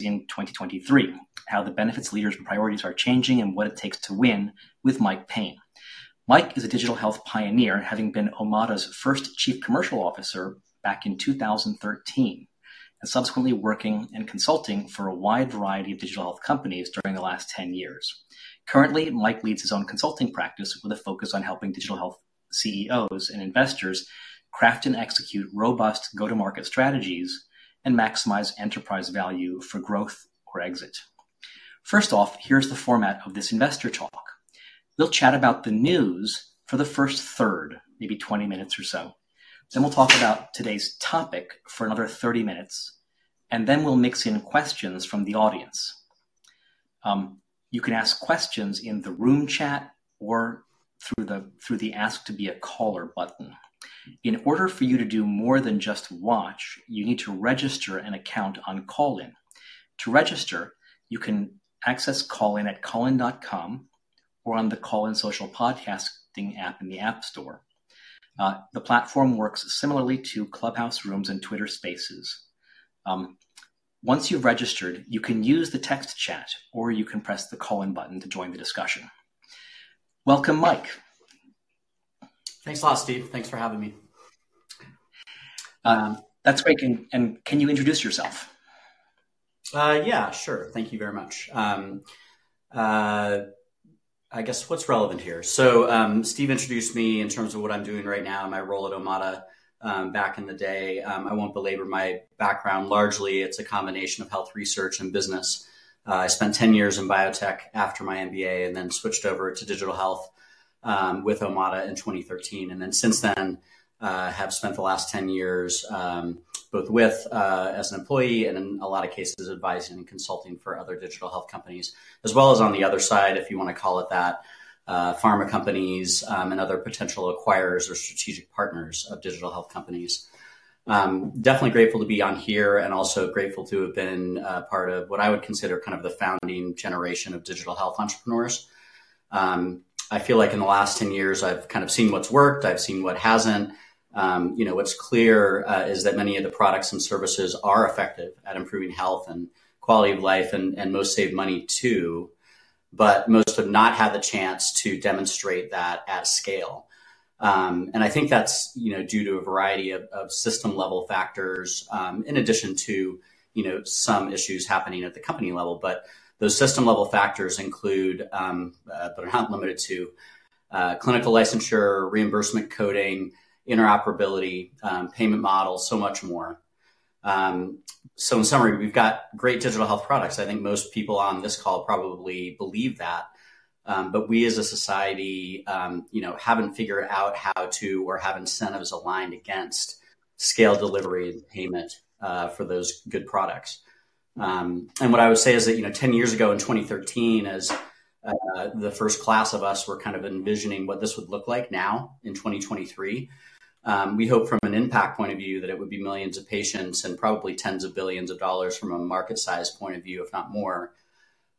in 2023, how the benefits leaders and priorities are changing and what it takes to win with Mike Payne. Mike is a digital health pioneer, having been Omada's first chief commercial officer back in 2013, and subsequently working and consulting for a wide variety of digital health companies during the last 10 years. Currently, Mike leads his own consulting practice with a focus on helping digital health CEOs and investors craft and execute robust go-to-market strategies and maximize enterprise value for growth or exit. First off, here's the format of this investor talk. We'll chat about the news for the first third, maybe 20 minutes or so. Then we'll talk about today's topic for another 30 minutes, and then we'll mix in questions from the audience. Um, you can ask questions in the room chat or through the through the ask to be a caller button. In order for you to do more than just watch, you need to register an account on Callin. To register, you can access Callin at callin.com or on the Callin Social Podcasting app in the App Store. Uh, the platform works similarly to Clubhouse Rooms and Twitter Spaces. Um, once you've registered, you can use the text chat or you can press the call in button to join the discussion. Welcome, Mike. Thanks a lot, Steve. Thanks for having me. Um, that's great. And, and, can you introduce yourself? Uh, yeah, sure. Thank you very much. Um, uh, I guess what's relevant here. So, um, Steve introduced me in terms of what I'm doing right now, my role at Omada um, back in the day. Um, I won't belabor my background. Largely, it's a combination of health research and business. Uh, I spent 10 years in biotech after my MBA and then switched over to digital health um, with Omada in 2013. And then since then, uh, have spent the last 10 years um, both with uh, as an employee and in a lot of cases advising and consulting for other digital health companies, as well as on the other side, if you want to call it that, uh, pharma companies um, and other potential acquirers or strategic partners of digital health companies. Um, definitely grateful to be on here and also grateful to have been uh, part of what I would consider kind of the founding generation of digital health entrepreneurs. Um, I feel like in the last 10 years, I've kind of seen what's worked, I've seen what hasn't. Um, you know, what's clear uh, is that many of the products and services are effective at improving health and quality of life, and, and most save money too. But most have not had the chance to demonstrate that at scale. Um, and I think that's you know due to a variety of, of system level factors, um, in addition to you know some issues happening at the company level. But those system level factors include, um, uh, but are not limited to, uh, clinical licensure, reimbursement coding, interoperability, um, payment models, so much more. Um, so in summary, we've got great digital health products. I think most people on this call probably believe that. Um, but we as a society, um, you know, haven't figured out how to or have incentives aligned against scale delivery and payment uh, for those good products. Um, and what I would say is that, you know, 10 years ago in 2013, as uh, the first class of us were kind of envisioning what this would look like now in 2023, um, we hope from an impact point of view that it would be millions of patients and probably tens of billions of dollars from a market size point of view, if not more.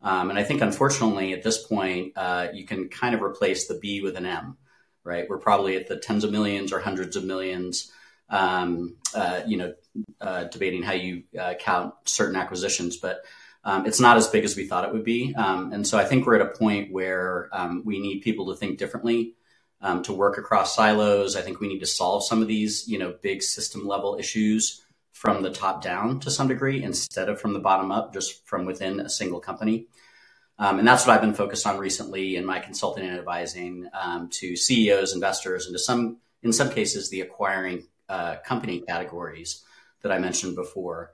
Um, and I think, unfortunately, at this point, uh, you can kind of replace the B with an M, right? We're probably at the tens of millions or hundreds of millions, um, uh, you know, uh, debating how you uh, count certain acquisitions, but um, it's not as big as we thought it would be. Um, and so I think we're at a point where um, we need people to think differently um, to work across silos. I think we need to solve some of these, you know, big system level issues from the top down to some degree instead of from the bottom up, just from within a single company. Um, and that's what I've been focused on recently in my consulting and advising um, to CEOs, investors, and to some, in some cases, the acquiring uh, company categories that I mentioned before.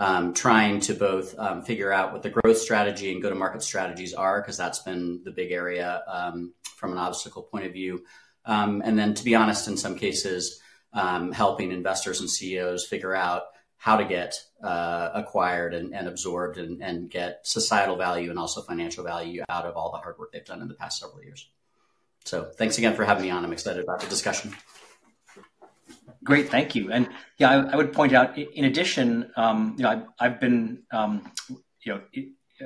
Um, trying to both um, figure out what the growth strategy and go to market strategies are, because that's been the big area um, from an obstacle point of view. Um, and then, to be honest, in some cases, um, helping investors and CEOs figure out how to get uh, acquired and, and absorbed and, and, get societal value and also financial value out of all the hard work they've done in the past several years. So, thanks again for having me on. I'm excited about the discussion. Great, thank you. And yeah, I, I would point out, in addition, um, you know, I've, I've been, um, you know,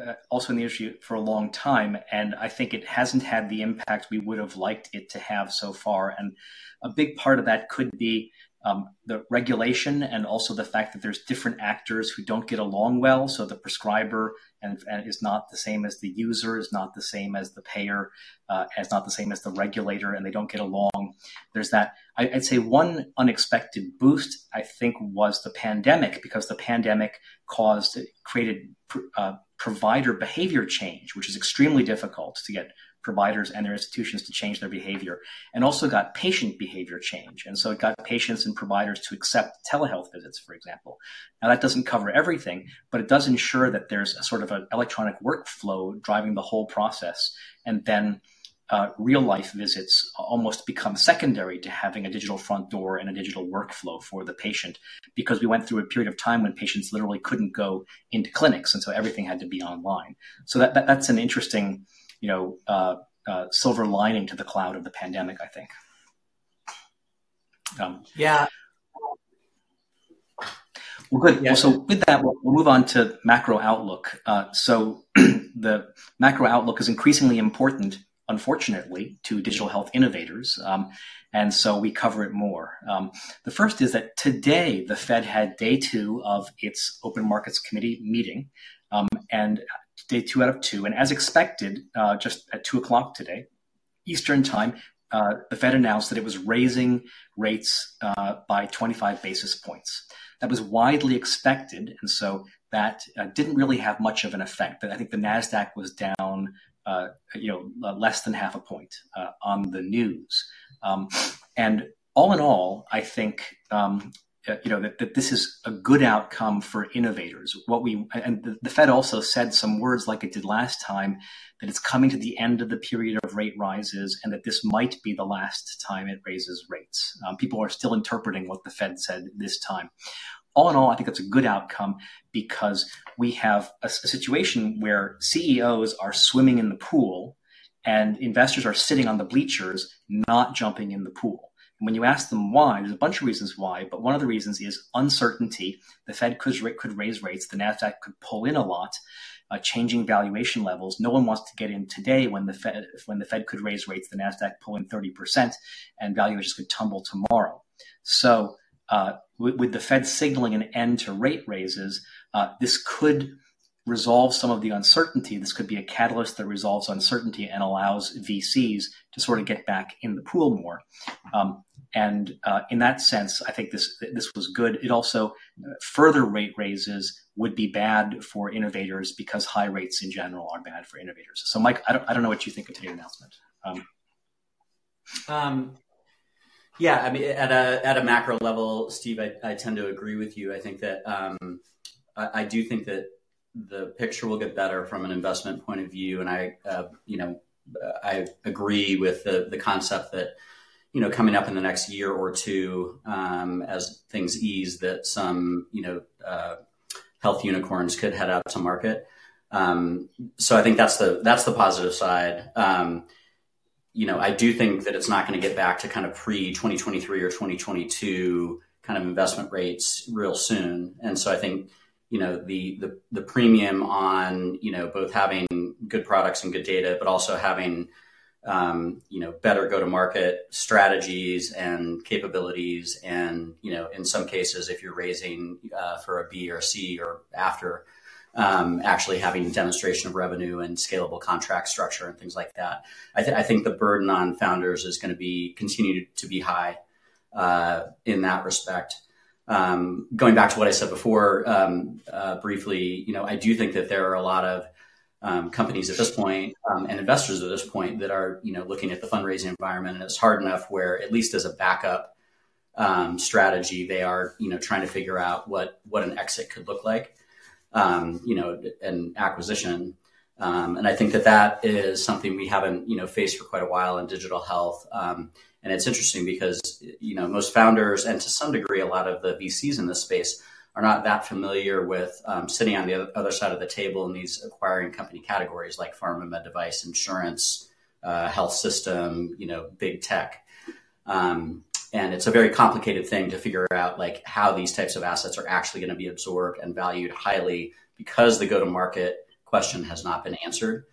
uh, also in the industry for a long time, and I think it hasn't had the impact we would have liked it to have so far. And a big part of that could be um, the regulation and also the fact that there's different actors who don't get along well. So the prescriber and, and is not the same as the user, is not the same as the payer, uh, is not the same as the regulator, and they don't get along. There's that. I, would say one unexpected boost, I think, was the pandemic because the pandemic caused created uh, provider behavior change, which is extremely difficult to get providers and their institutions to change their behavior, and also got patient behavior change. And so it got patients and providers to accept telehealth visits, for example. Now, that doesn't cover everything, but it does ensure that there's a sort of an electronic workflow driving the whole process. And then uh, real life visits almost become secondary to having a digital front door and a digital workflow for the patient because we went through a period of time when patients literally couldn't go into clinics and so everything had to be online so that, that that's an interesting you know, uh, uh, silver lining to the cloud of the pandemic, I think. Um, yeah. Well, good. Yeah. Well, so with that, we'll, we'll, move on to macro outlook. Uh, so the macro outlook is increasingly important, unfortunately, to digital health innovators. Um, and so we cover it more. Um, the first is that today the Fed had day two of its Open Markets Committee meeting. Um, and day two out of two. And as expected, uh, just at two o'clock today, Eastern time, uh, the Fed announced that it was raising rates uh, by 25 basis points. That was widely expected, and so that uh, didn't really have much of an effect. I think the Nasdaq was down, uh, you know, less than half a point uh, on the news. Um, and all in all, I think um, uh, you know that, that this is a good outcome for innovators. What we and the, the, fed also said some words like it did last time that it's coming to the end of the period of rate rises and that this might be the last time it raises rates. Um, people are still interpreting what the fed said this time. All in all i think that's a good outcome because we have a, a situation where ceos are swimming in the pool and investors are sitting on the bleachers not jumping in the pool when you ask them why, there's a bunch of reasons why, but one of the reasons is uncertainty. The Fed could, could raise rates, the NASDAQ could pull in a lot, uh, changing valuation levels. No one wants to get in today when the Fed, when the Fed could raise rates, the NASDAQ pull in 30% and valuations could tumble tomorrow. So, uh, with, with, the Fed signaling an end to rate raises, uh, this could resolve some of the uncertainty. This could be a catalyst that resolves uncertainty and allows VCs to sort of get back in the pool more. Um, and uh, in that sense, I think this this was good. It also uh, further rate raises would be bad for innovators because high rates in general are bad for innovators. So, Mike, I don't, I don't know what you think of today's announcement. Um, um, yeah, I mean, at a at a macro level, Steve, I, I tend to agree with you. I think that um, I, I, do think that the picture will get better from an investment point of view, and I, uh, you know, I agree with the the concept that you know, coming up in the next year or two, um, as things ease, that some, you know, uh, health unicorns could head out to market. Um, so I think that's the that's the positive side. Um, you know, I do think that it's not going to get back to kind of pre 2023 or 2022 kind of investment rates real soon. And so I think, you know, the the the premium on you know both having good products and good data, but also having um, you know, better go-to-market strategies and capabilities, and you know, in some cases, if you're raising uh, for a B or a C or after, um, actually having demonstration of revenue and scalable contract structure and things like that. I, th- I think the burden on founders is going to be continue to be high uh, in that respect. Um, going back to what I said before, um, uh, briefly, you know, I do think that there are a lot of um, companies at this point, um, and investors at this point that are you know looking at the fundraising environment, and it's hard enough where at least as a backup um, strategy, they are you know trying to figure out what what an exit could look like, um, you know, an acquisition. And I think that that is something we haven't you know faced for quite a while in digital health. And it's interesting because you know most founders and to some degree a lot of the VCs in this space are not that familiar with um, sitting on the other side of the table in these acquiring company categories like pharma, med device, insurance, uh, health system, you know, big tech. Um, and it's a very complicated thing to figure out like how these types of assets are actually going to be absorbed and valued highly because the go-to-market question has not been answered.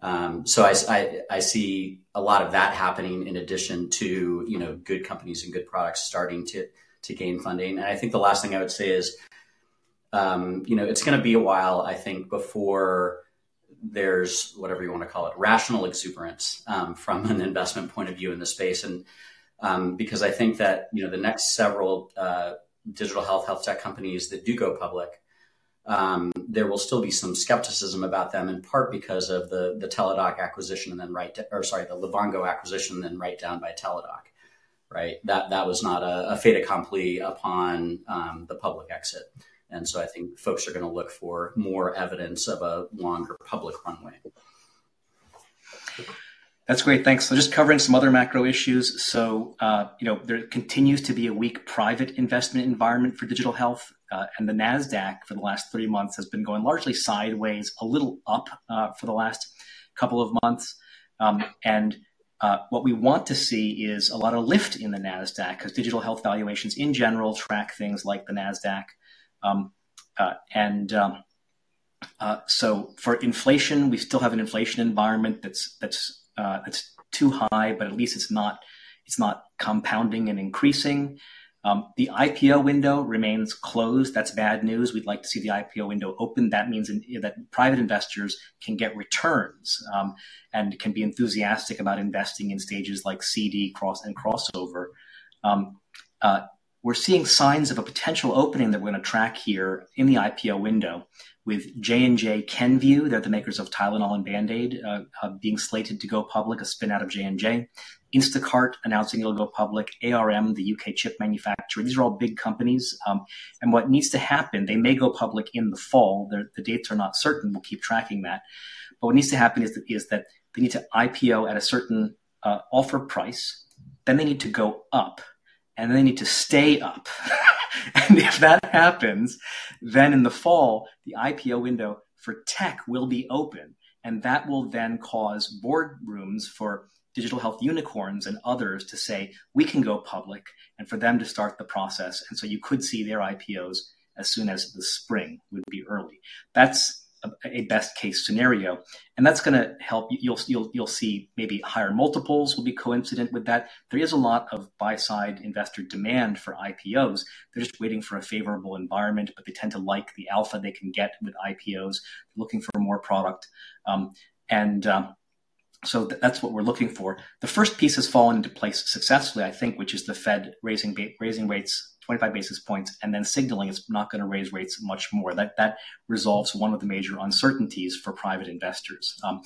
Um, so I, I, I, see a lot of that happening in addition to you know good companies and good products starting to to gain funding. And I think the last thing I would say is, um, you know, it's going to be a while, I think, before there's whatever you want to call it, rational exuberance um, from an investment point of view in the space. And um, because I think that, you know, the next several uh, digital health, health tech companies that do go public, um, there will still be some skepticism about them, in part because of the the Teladoc acquisition and then right, to, or sorry, the Livongo acquisition and then write down by Teladoc, right? That that was not a, a fait accompli upon um, the public exit, and so I think folks are going to look for more evidence of a longer public runway. That's great. Thanks. So just covering some other macro issues. So, uh, you know, there continues to be a weak private investment environment for digital health. Uh, and the NASDAQ for the last three months has been going largely sideways, a little up uh, for the last couple of months. Um, and uh, what we want to see is a lot of lift in the NASDAQ because digital health valuations in general track things like the NASDAQ. Um, uh, and um, uh, so for inflation, we still have an inflation environment that's, that's uh, it's too high, but at least it's not it's not compounding and increasing. Um, the IPO window remains closed. That's bad news. We'd like to see the IPO window open. That means in, that private investors can get returns um, and can be enthusiastic about investing in stages like CD, cross, and crossover. Um, uh, we're seeing signs of a potential opening that we're going to track here in the IPO window with J&J Kenvue, they're the makers of Tylenol and Band-Aid, uh, uh, being slated to go public, a spin out of J&J. Instacart announcing it'll go public. ARM, the UK chip manufacturer. These are all big companies. Um, and what needs to happen, they may go public in the fall. They're, the dates are not certain. We'll keep tracking that. But what needs to happen is that, is that they need to IPO at a certain uh, offer price. Then they need to go up and they need to stay up. and if that happens, then in the fall, the IPO window for tech will be open. And that will then cause boardrooms for digital health unicorns and others to say, we can go public and for them to start the process. And so you could see their IPOs as soon as the spring would be early. That's a, best case scenario, and that's going to help. You'll you'll you'll see maybe higher multiples will be coincident with that. There is a lot of buy side investor demand for IPOs. They're just waiting for a favorable environment, but they tend to like the alpha they can get with IPOs. looking for more product, um, and um, so th- that's what we're looking for. The first piece has fallen into place successfully, I think, which is the Fed raising ba- raising rates 25 basis points and then signaling it's not going to raise rates much more. That that resolves one of the major uncertainties for private investors. Um,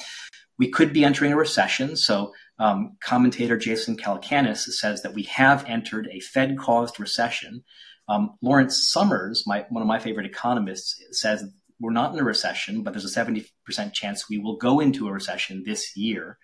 we could be entering a recession. So um, commentator Jason Calacanis says that we have entered a Fed-caused recession. Um, Lawrence Summers, my, one of my favorite economists, says we're not in a recession, but there's a 70% chance we will go into a recession this year.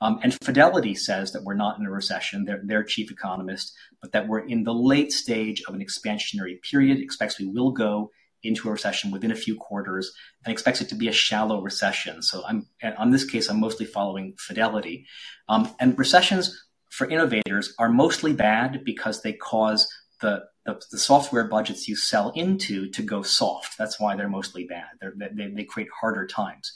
Um, and Fidelity says that we're not in a recession, their, their chief economist, but that we're in the late stage of an expansionary period, expects we will go into a recession within a few quarters and expects it to be a shallow recession. So I'm on this case, I'm mostly following Fidelity. Um, and recessions for innovators are mostly bad because they cause the, the, the, software budgets you sell into to go soft. That's why they're mostly bad. They're, they, they create harder times.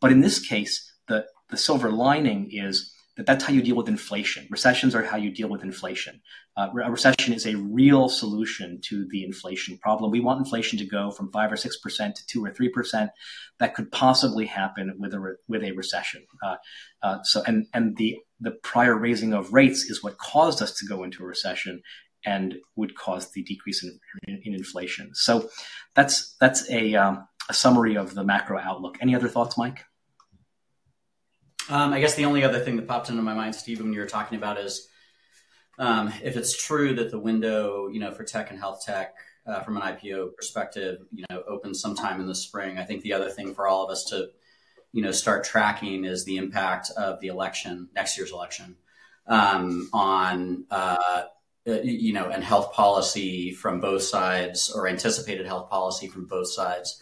But in this case, the, the silver lining is that that's how you deal with inflation. Recessions are how you deal with inflation. Uh, a recession is a real solution to the inflation problem. We want inflation to go from five or six percent to two or three percent. That could possibly happen with a re- with a recession. Uh, uh, so, and and the the prior raising of rates is what caused us to go into a recession and would cause the decrease in, in, in inflation. So, that's that's a um, a summary of the macro outlook. Any other thoughts, Mike? Um, I guess the only other thing that popped into my mind, Steve, when you were talking about is um, if it's true that the window, you know, for tech and health tech uh, from an IPO perspective, you know, opens sometime in the spring. I think the other thing for all of us to, you know, start tracking is the impact of the election, next year's election, um, on, uh, you know, and health policy from both sides or anticipated health policy from both sides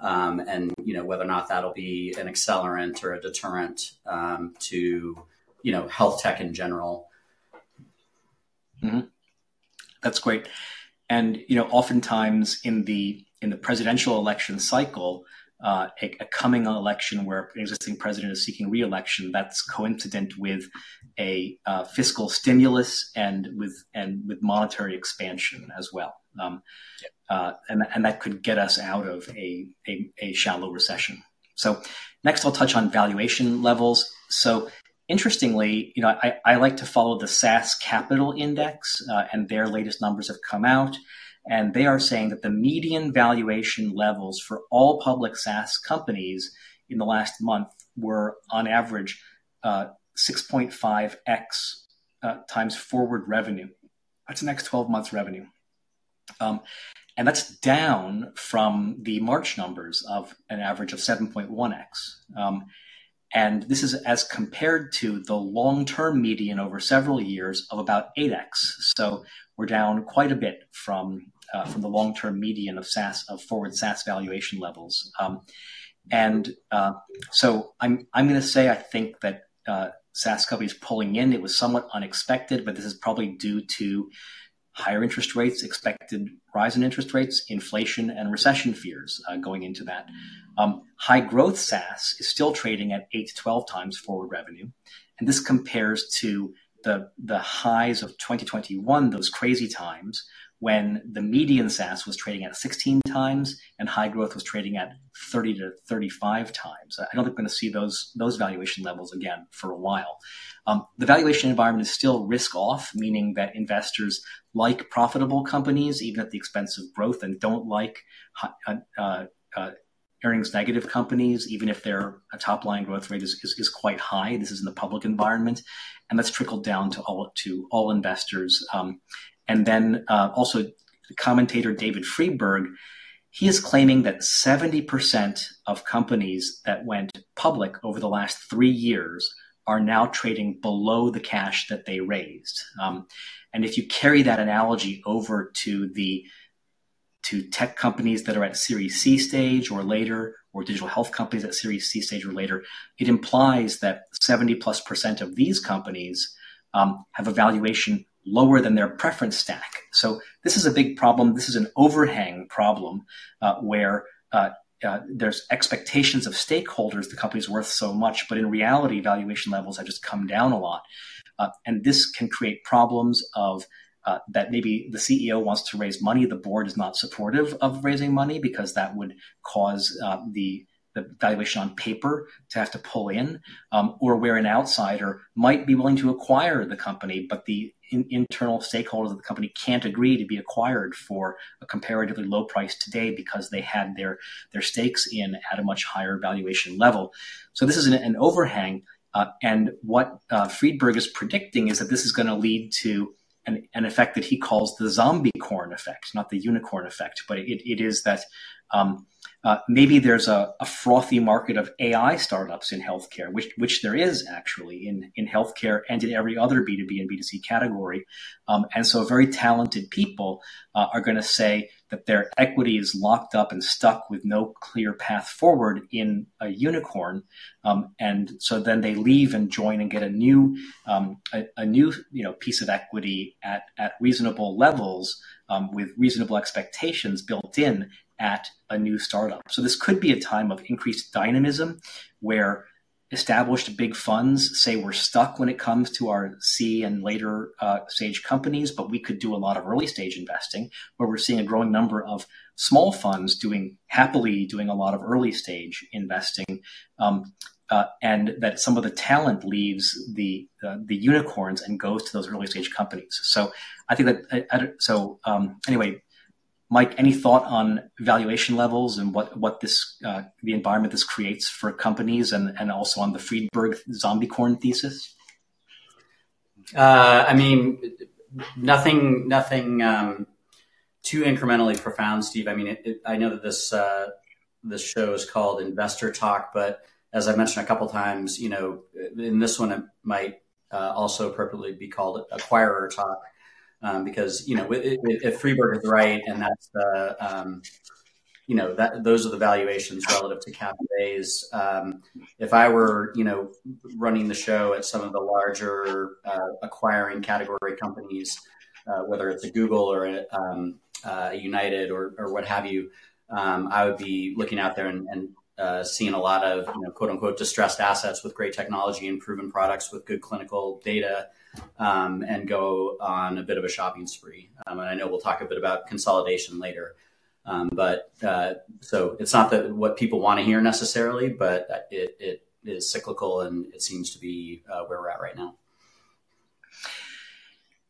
um, and you know whether or not that'll be an accelerant or a deterrent um, to you know health tech in general. Mm-hmm. That's great, and you know oftentimes in the in the presidential election cycle, uh, a, a, coming election where an existing president is seeking reelection that's coincident with a uh, fiscal stimulus and with and with monetary expansion as well. Um, uh, and, and that could get us out of a, a, a shallow recession. So next, I'll touch on valuation levels. So interestingly, you know, I, I like to follow the SaaS Capital Index, uh, and their latest numbers have come out, and they are saying that the median valuation levels for all public SaaS companies in the last month were, on average, uh, 6.5x uh, times forward revenue. That's the next 12 months revenue. Um, and that's down from the March numbers of an average of 7.1x. Um, and this is as compared to the long term median over several years of about 8x. So we're down quite a bit from, uh, from the long term median of SaaS, of forward SaaS valuation levels. Um, and uh, so I'm, I'm going to say I think that uh, SaaS companies pulling in, it was somewhat unexpected, but this is probably due to higher interest rates, expected rise in interest rates, inflation, and recession fears uh, going into that. Um, high growth SaaS is still trading at 8 to 12 times forward revenue. And this compares to the, the highs of 2021, those crazy times, when the median SaaS was trading at 16 times and high growth was trading at 30 to 35 times. I don't think we're going to see those, those valuation levels again for a while. Um, the valuation environment is still risk off, meaning that investors like profitable companies, even at the expense of growth, and don't like uh, uh, uh, earnings negative companies, even if their top line growth rate is, is, is, quite high. This is in the public environment, and that's trickled down to all to all investors. Um, and then uh, also, commentator David Friedberg, he is claiming that 70% of companies that went public over the last three years are now trading below the cash that they raised. Um, and if you carry that analogy over to the to tech companies that are at Series C stage or later, or digital health companies at Series C stage or later, it implies that 70 plus percent of these companies um, have a valuation lower than their preference stack. So this is a big problem. This is an overhang problem uh, where uh, uh, there's expectations of stakeholders the company's worth so much, but in reality, valuation levels have just come down a lot. Uh, and this can create problems of uh, that maybe the CEO wants to raise money, the board is not supportive of raising money because that would cause uh, the the valuation on paper to have to pull in, um, or where an outsider might be willing to acquire the company, but the in, internal stakeholders of the company can't agree to be acquired for a comparatively low price today because they had their their stakes in at a much higher valuation level. So this is an, an overhang, uh, and what uh, Friedberg is predicting is that this is going to lead to an, an, effect that he calls the zombie corn effect, not the unicorn effect, but it, it is that um, uh, maybe there's a, a, frothy market of AI startups in healthcare, which which there is actually in in healthcare and in every other B two B and B two C category. Um, and so, very talented people uh, are going to say that their equity is locked up and stuck with no clear path forward in a unicorn, um, and so then they leave and join and get a new um, a, a, new you know piece of equity at at reasonable levels um, with reasonable expectations built in at a new startup. So this could be a time of increased dynamism where established big funds say we're stuck when it comes to our C and later uh, stage companies, but we could do a lot of early stage investing where we're seeing a growing number of small funds doing happily doing a lot of early stage investing. Um, uh, and that some of the talent leaves the uh, the unicorns and goes to those early stage companies. So I think that I, I, so. Um, anyway, Mike, any thought on valuation levels and what what this uh, the environment this creates for companies, and and also on the Friedberg zombie corn thesis? Uh, I mean, nothing nothing um, too incrementally profound, Steve. I mean, it, it, I know that this uh, this show is called Investor Talk, but as I mentioned a couple times, you know, in this one it might uh, also appropriately be called Acquirer Talk um, because you know if, Friedberg is right and that's the um, you know that those are the valuations relative to cafes. Um, if I were you know running the show at some of the larger uh, acquiring category companies, uh, whether it's a Google or a, um, uh, United or, or what have you, um, I would be looking out there and, and uh, seeing a lot of you know, quote unquote distressed assets with great technology and proven products with good clinical data, um, and go on a bit of a shopping spree. Um, and I know we'll talk a bit about consolidation later. Um, but uh, so it's not that what people want to hear necessarily, but it, it is cyclical and it seems to be uh, where we're at right now.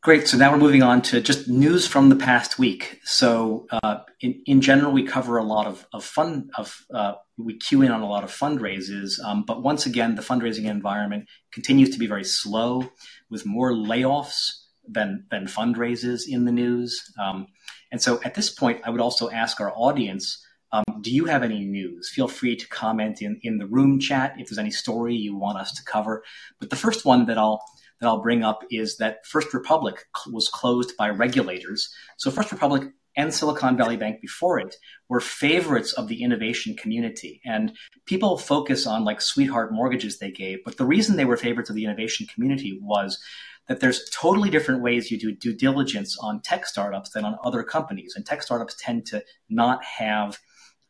Great. So now we're moving on to just news from the past week. So uh, in, in general, we cover a lot of, of fun of uh, we cue in on a lot of fundraisers. Um, but once again, the fundraising environment continues to be very slow, with more layoffs than than fundraisers in the news. Um, and so at this point, I would also ask our audience. Um, do you have any news? Feel free to comment in, in the room chat if there's any story you want us to cover. But the first one that I'll that I'll bring up is that First Republic was closed by regulators. So First Republic and Silicon Valley Bank before it were favorites of the innovation community. And people focus on like sweetheart mortgages they gave, but the reason they were favorites of the innovation community was that there's totally different ways you do due diligence on tech startups than on other companies. And tech startups tend to not have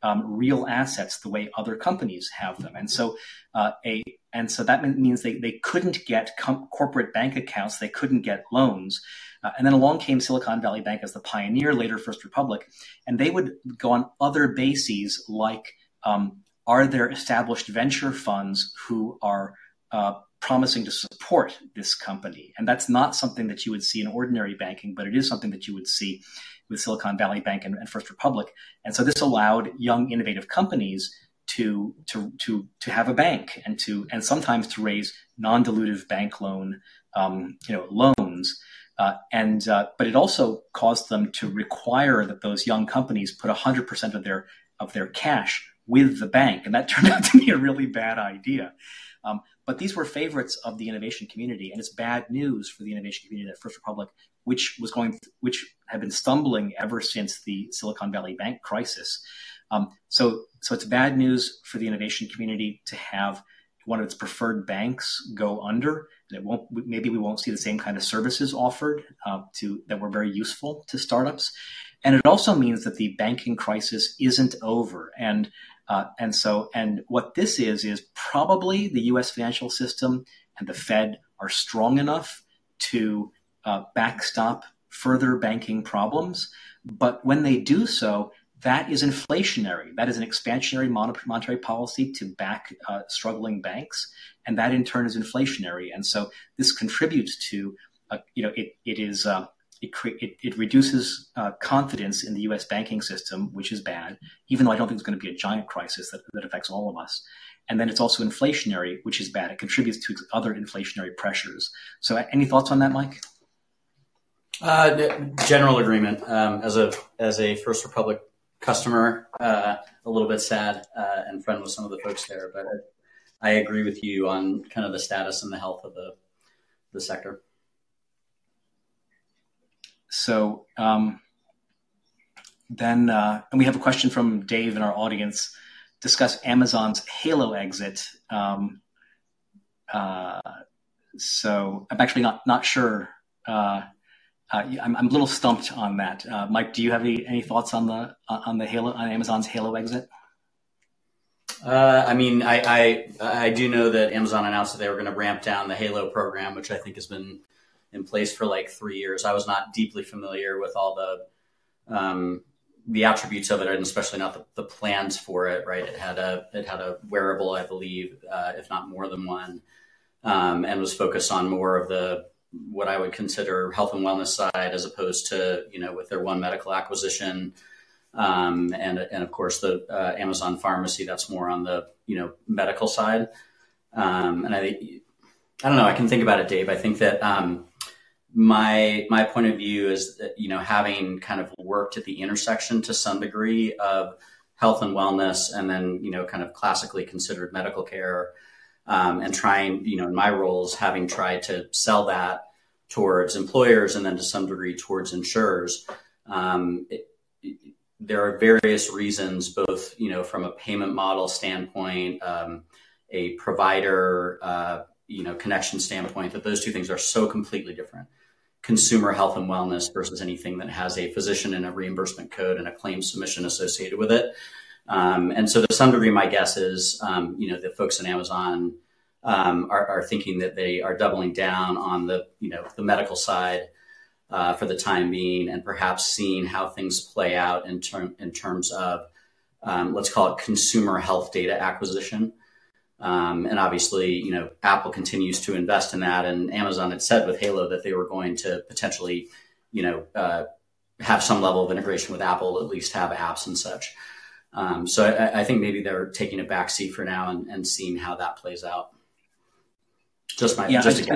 um, real assets the way other companies have them. And so, uh, a and so that means they, they couldn't get com- corporate bank accounts, they couldn't get loans. Uh, and then along came Silicon Valley Bank as the pioneer, later First Republic, and they would go on other bases like um, are there established venture funds who are uh, promising to support this company? And that's not something that you would see in ordinary banking, but it is something that you would see with Silicon Valley Bank and, and First Republic. And so this allowed young, innovative companies to to to to have a bank and to and sometimes to raise non-dilutive bank loan um, you know loans. Uh, and uh, but it also caused them to require that those young companies put 100% of their of their cash with the bank, and that turned out to be a really bad idea. Um, but these were favorites of the innovation community, and it's bad news for the innovation community that First Republic, which was going, which had been stumbling ever since the Silicon Valley Bank crisis. Um, so, so it's bad news for the innovation community to have one of its preferred banks go under, and it won't. Maybe we won't see the same kind of services offered uh, to that were very useful to startups. And it also means that the banking crisis isn't over. And uh, and so, and what this is, is probably the US financial system and the Fed are strong enough to uh, backstop further banking problems. But when they do so, that is inflationary. That is an expansionary monetary policy to back uh, struggling banks, and that in turn is inflationary. And so this contributes to, uh, you know, it, it is uh, it, it, it, reduces uh, confidence in the U.S. banking system, which is bad, even though I don't think it's going to be a giant crisis that, that affects all of us. And then it's also inflationary, which is bad. It contributes to other inflationary pressures. So, any thoughts on that, Mike? Uh, general agreement. Um, as a as a First Republic customer, uh, a little bit sad uh, and friend with some of the folks there, but I agree with you on kind of the status and the health of the the sector. So um, then, uh, and we have a question from Dave in our audience. Discuss Amazon's Halo exit. Um, uh, so I'm actually not not sure. Uh, I'm, I'm, a little stumped on that. Uh, Mike, do you have any, any thoughts on the on the Halo on Amazon's Halo exit? Uh, I mean, I, I, I do know that Amazon announced that they were going to ramp down the Halo program, which I think has been in place for like three years. I was not deeply familiar with all the um, the attributes of it, and especially not the, the, plans for it. Right, it had a it had a wearable, I believe, uh, if not more than one, um, and was focused on more of the what I would consider health and wellness side, as opposed to you know with their one medical acquisition. Um, and and of course the uh, Amazon pharmacy that's more on the you know medical side. Um, and I think I don't know. I can think about it, Dave. I think that um, my my point of view is that you know having kind of worked at the intersection to some degree of health and wellness and then you know kind of classically considered medical care um, and trying you know in my roles having tried to sell that towards employers and then to some degree towards insurers um, it, it, there are various reasons both you know from a payment model standpoint um, a provider uh, you know connection standpoint that those two things are so completely different. Consumer health and wellness versus anything that has a physician and a reimbursement code and a claim submission associated with it Um, and so, to some degree, my guess is, um, you know, the folks at Amazon um, are, are, thinking that they are doubling down on the, you know, the medical side uh, for the time being, and perhaps seeing how things play out in, in terms of, um, let's call it consumer health data acquisition. Um, and obviously, you know, Apple continues to invest in that, and Amazon had said with Halo that they were going to potentially, you know, uh, have some level of integration with Apple, at least have apps and such. Um, so I, I, think maybe they're taking a backseat for now and, and, seeing how that plays out. Just my yeah, just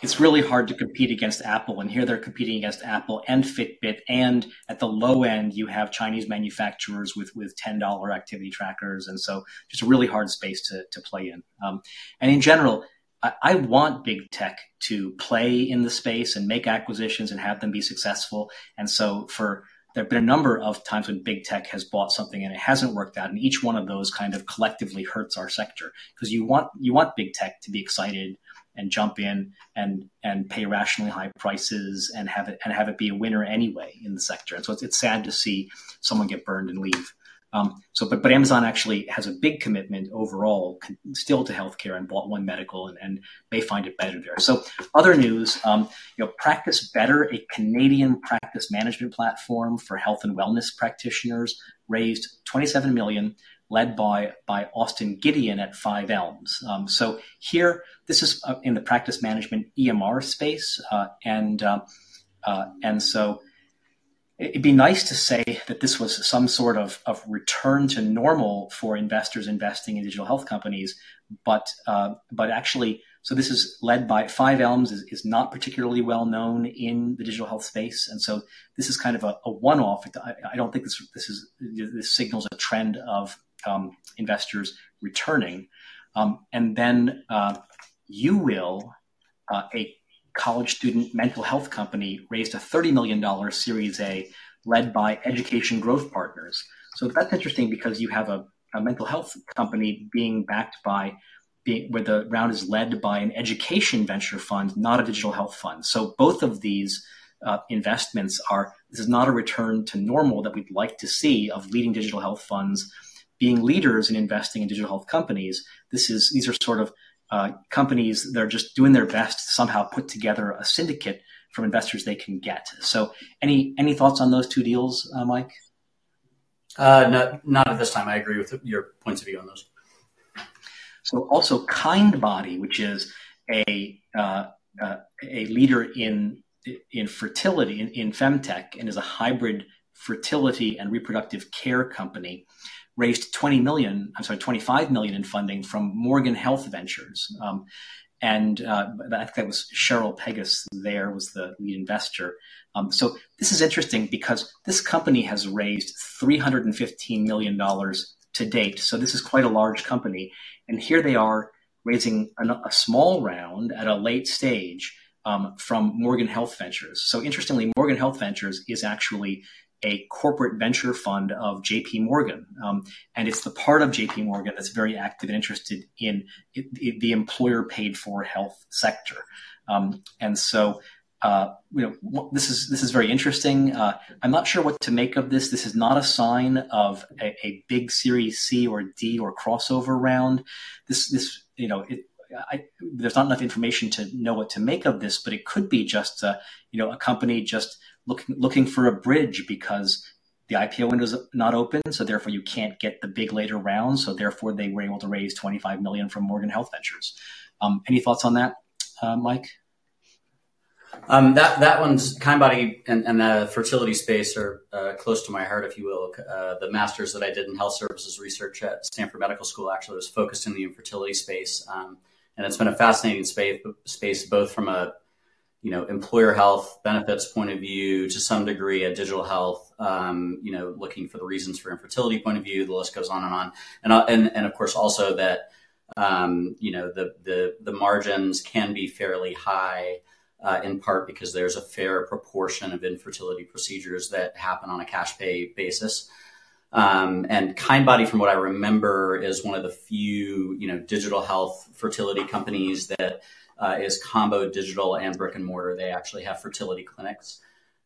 it's really hard to compete against Apple, and here they're competing against Apple and Fitbit, and at the low end you have Chinese manufacturers with with ten dollar activity trackers, and so just a really hard space to to play in. Um, and in general, I, I want big tech to play in the space and make acquisitions and have them be successful. And so for there have been a number of times when big tech has bought something and it hasn't worked out, and each one of those kind of collectively hurts our sector because you want you want big tech to be excited and jump in and and pay rationally high prices and have it and have it be a winner anyway in the sector. And so it's, it's sad to see someone get burned and leave. Um, so, but but Amazon actually has a big commitment overall still to healthcare and bought One Medical and, and may find it better there. So, other news, um, you know, Practice Better, a Canadian practice management platform for health and wellness practitioners, raised 27 million, led by by Austin Gideon at Five Elms. Um, so here, this is uh, in the practice management EMR space, uh, and uh, uh and so it'd be nice to say that this was some sort of, of return to normal for investors investing in digital health companies, but uh, but actually, so this is led by Five Elms is, is not particularly well known in the digital health space, and so this is kind of a, a one off. I, I, don't think this this is this signals a trend of um, investors returning, um, and then uh, you will uh, a college student mental health company raised a $30 million Series A led by Education Growth Partners. So that's interesting because you have a, a mental health company being backed by being, where the round is led by an education venture fund, not a digital health fund. So both of these uh, investments are this is not a return to normal that we'd like to see of leading digital health funds being leaders in investing in digital health companies. This is these are sort of uh, companies that are just doing their best to somehow put together a syndicate from investors they can get. So, any any thoughts on those two deals, uh, Mike? Uh, not not at this time. I agree with your points of view on those. So, also Kindbody, which is a uh, uh, a leader in in fertility in, in femtech and is a hybrid fertility and reproductive care company raised 20 million, I'm sorry, 25 million in funding from Morgan Health Ventures. Um, and uh, I think that was Cheryl Pegus there was the lead investor. Um, so this is interesting because this company has raised $315 million to date. So this is quite a large company. And here they are raising a, a small round at a late stage um, from Morgan Health Ventures. So interestingly, Morgan Health Ventures is actually a corporate venture fund of JP Morgan. Um, and it's the part of JP Morgan that's very active and interested in it, it, the employer paid for health sector. Um, and so, uh, you know, this is this is very interesting. Uh, I'm not sure what to make of this. This is not a sign of a, a big Series C or D or crossover round. This this you know it, I, there's not enough information to know what to make of this, but it could be just a, you know a company just looking looking for a bridge because the IPO window is not open, so therefore you can't get the big later rounds. So therefore they were able to raise 25 million from Morgan Health Ventures. Um, any thoughts on that, uh, Mike? Um, that that one's Kindbody and, and the fertility space are uh, close to my heart, if you will. Uh, the masters that I did in health services research at Stanford Medical School actually was focused in the infertility space, um, and it's been a fascinating space, space both from a you know, employer health benefits point of view, to some degree, a digital health, um, you know, looking for the reasons for infertility point of view. The list goes on and on, and uh, and and of course also that um, you know the the the margins can be fairly high. Uh, in part because there's a fair proportion of infertility procedures that happen on a cash pay basis. Um, and Kindbody, from what I remember, is one of the few, you know, digital health fertility companies that uh, is combo digital and brick and mortar. They actually have fertility clinics.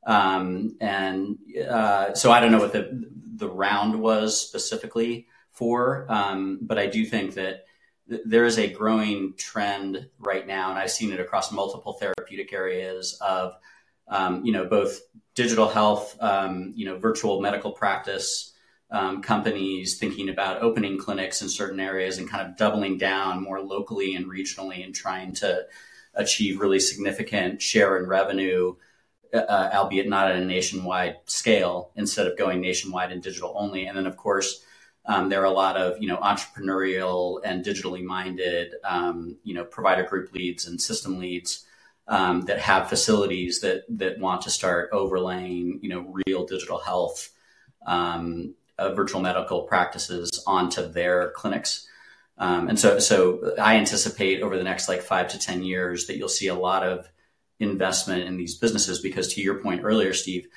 Um, and uh, so I don't know what the the round was specifically for. Um, but I do think that th- there is a growing trend right now, and I've seen it across multiple therapeutic areas of, um, you know, both digital health, um, you know, virtual medical practice um, companies thinking about opening clinics in certain areas and kind of doubling down more locally and regionally and trying to achieve really significant share in revenue. Uh, albeit not at a nationwide scale, instead of going nationwide and digital only. And then, of course, um, there are a lot of you know entrepreneurial and digitally minded um, you know provider group leads and system leads um, that have facilities that that want to start overlaying you know real digital health um, uh, virtual medical practices onto their clinics. Um, and so, so I anticipate over the next like five to ten years that you'll see a lot of investment in these businesses because, to your point earlier, Steve,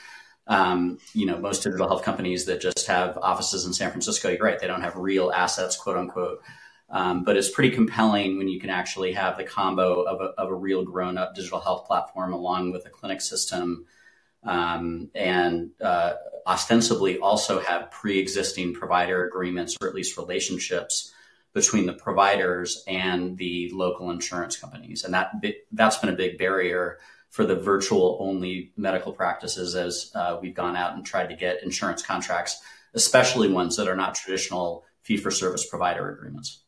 um, you know, most digital health companies that just have offices in San Francisco, you're right, they don't have real assets, quote unquote. Um, but it's pretty compelling when you can actually have the combo of a, of a real grown up digital health platform along with a clinic system um, and uh, ostensibly also have pre existing provider agreements or at least relationships between the providers and the local insurance companies. And that that's been a big barrier for the virtual only medical practices as uh, we've gone out and tried to get insurance contracts, especially ones that are not traditional fee for service provider agreements.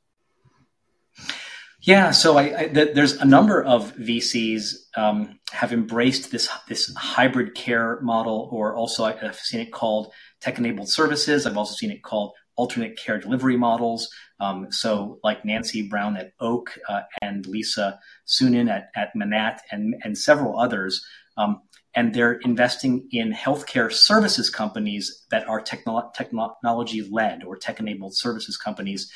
Yeah, so I, I, there's a number of VCs um, have embraced this this hybrid care model, or also I've seen it called tech enabled services. I've also seen it called alternate care delivery models. Um, so like Nancy Brown at Oak uh, and Lisa Suennen at, at Manatt and, and several others. Um, and they're investing in healthcare services companies that are technolo- technology led or tech enabled services companies.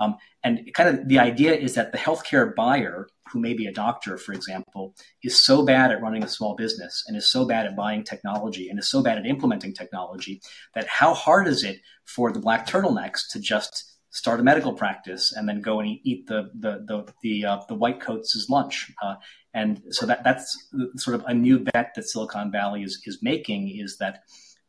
Um, and kind of the idea is that the healthcare buyer, who may be a doctor, for example, is so bad at running a small business and is so bad at buying technology and is so bad at implementing technology that how hard is it for the black turtlenecks to just start a medical practice and then go and eat, the the the the, uh, the white coats' as lunch. Uh, and so that that's sort of a new bet that Silicon Valley is is making is that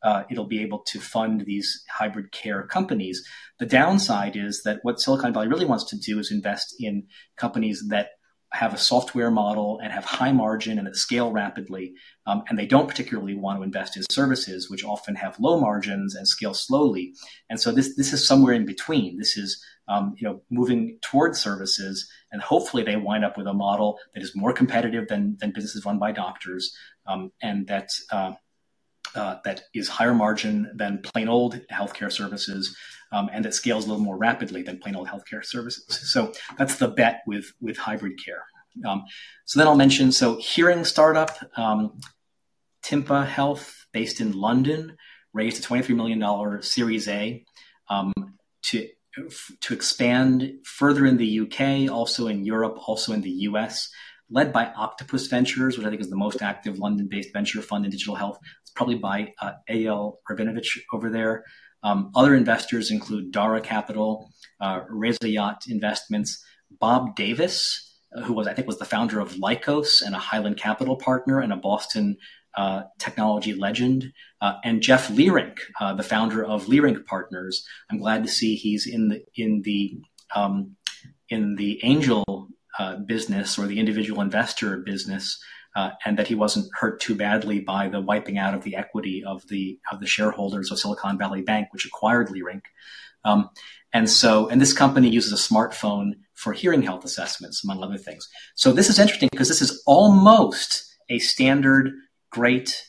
uh, it'll be able to fund these hybrid care companies. The downside is that what Silicon Valley really wants to do is invest in companies that have a software model and have high margin and that scale rapidly. Um, and they don't particularly want to invest in services, which often have low margins and scale slowly. And so this this is somewhere in between. This is um, you know moving towards services, and hopefully they wind up with a model that is more competitive than than businesses run by doctors, um, and that. Uh, uh, that is higher margin than plain old healthcare services, um, and that scales a little more rapidly than plain old healthcare services. So that's the bet with with hybrid care. Um, so then I'll mention so hearing startup um, Tympa Health, based in London, raised a twenty three million dollar Series A um, to to expand further in the UK, also in Europe, also in the US led by Octopus Ventures, which I think is the most active London-based venture fund in digital health. It's probably by uh, Eyal Rabinovich over there. Um, other investors include Dara Capital, uh, Yacht Investments, Bob Davis, uh, who was I think was the founder of Lycos and a Highland Capital partner and a Boston uh, technology legend, uh, and Jeff Leerink, uh, the founder of Leerink Partners. I'm glad to see he's in the in the um, in the angel uh, business or the individual investor business, uh, and that he wasn't hurt too badly by the wiping out of the equity of the of the shareholders of Silicon Valley Bank, which acquired Leerink. Um, and so, and this company uses a smartphone for hearing health assessments, among other things. So this is interesting because this is almost a standard great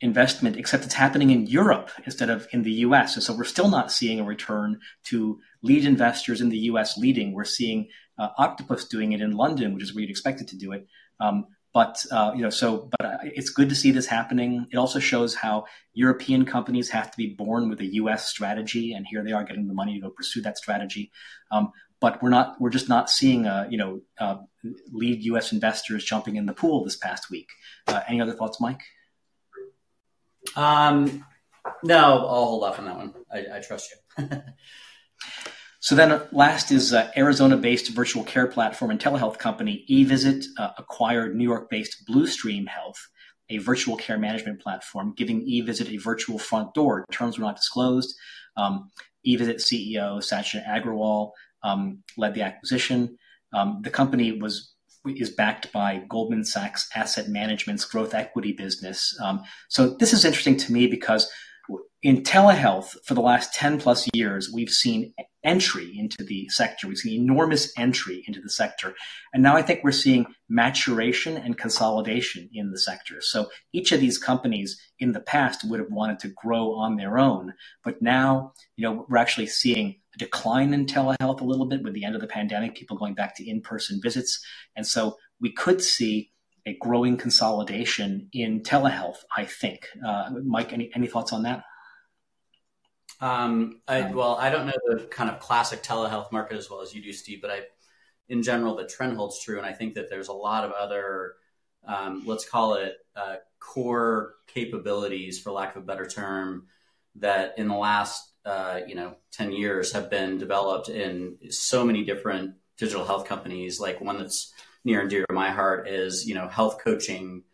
investment, except it's happening in Europe instead of in the US. And so we're still not seeing a return to lead investors in the US leading. We're seeing uh, Octopus doing it in London, which is where you'd expect it to do it. Um, but uh, you know, so but it's good to see this happening. It also shows how European companies have to be born with a U.S. strategy, and here they are getting the money to go pursue that strategy. Um, but we're not, we're just not seeing, uh, you know, uh, lead U.S. investors jumping in the pool this past week. Uh, any other thoughts, Mike? Um, no, I'll hold off on that one. I, I trust you. So then last is uh, Arizona-based virtual care platform and telehealth company eVisit uh, acquired New York-based Bluestream Health, a virtual care management platform, giving eVisit a virtual front door. Terms were not disclosed. Um, eVisit CEO Sachin Agrawal um, led the acquisition. Um, the company was is backed by Goldman Sachs Asset Management's growth equity business. Um, so this is interesting to me because in telehealth for the last 10 plus years, we've seen entry into the sector. We've seen enormous entry into the sector. And now I think we're seeing maturation and consolidation in the sector. So each of these companies in the past would have wanted to grow on their own. But now, you know, we're actually seeing a decline in telehealth a little bit with the end of the pandemic, people going back to in-person visits. And so we could see a growing consolidation in telehealth, I think. Uh, Mike, any, any thoughts on that? Um, I, well, I don't know the kind of classic telehealth market as well as you do, Steve, but I, in general, the trend holds true, and I think that there's a lot of other, um, let's call it uh, core capabilities, for lack of a better term, that in the last uh, you know 10 years have been developed in so many different digital health companies. Like one that's near and dear to my heart is you know health coaching,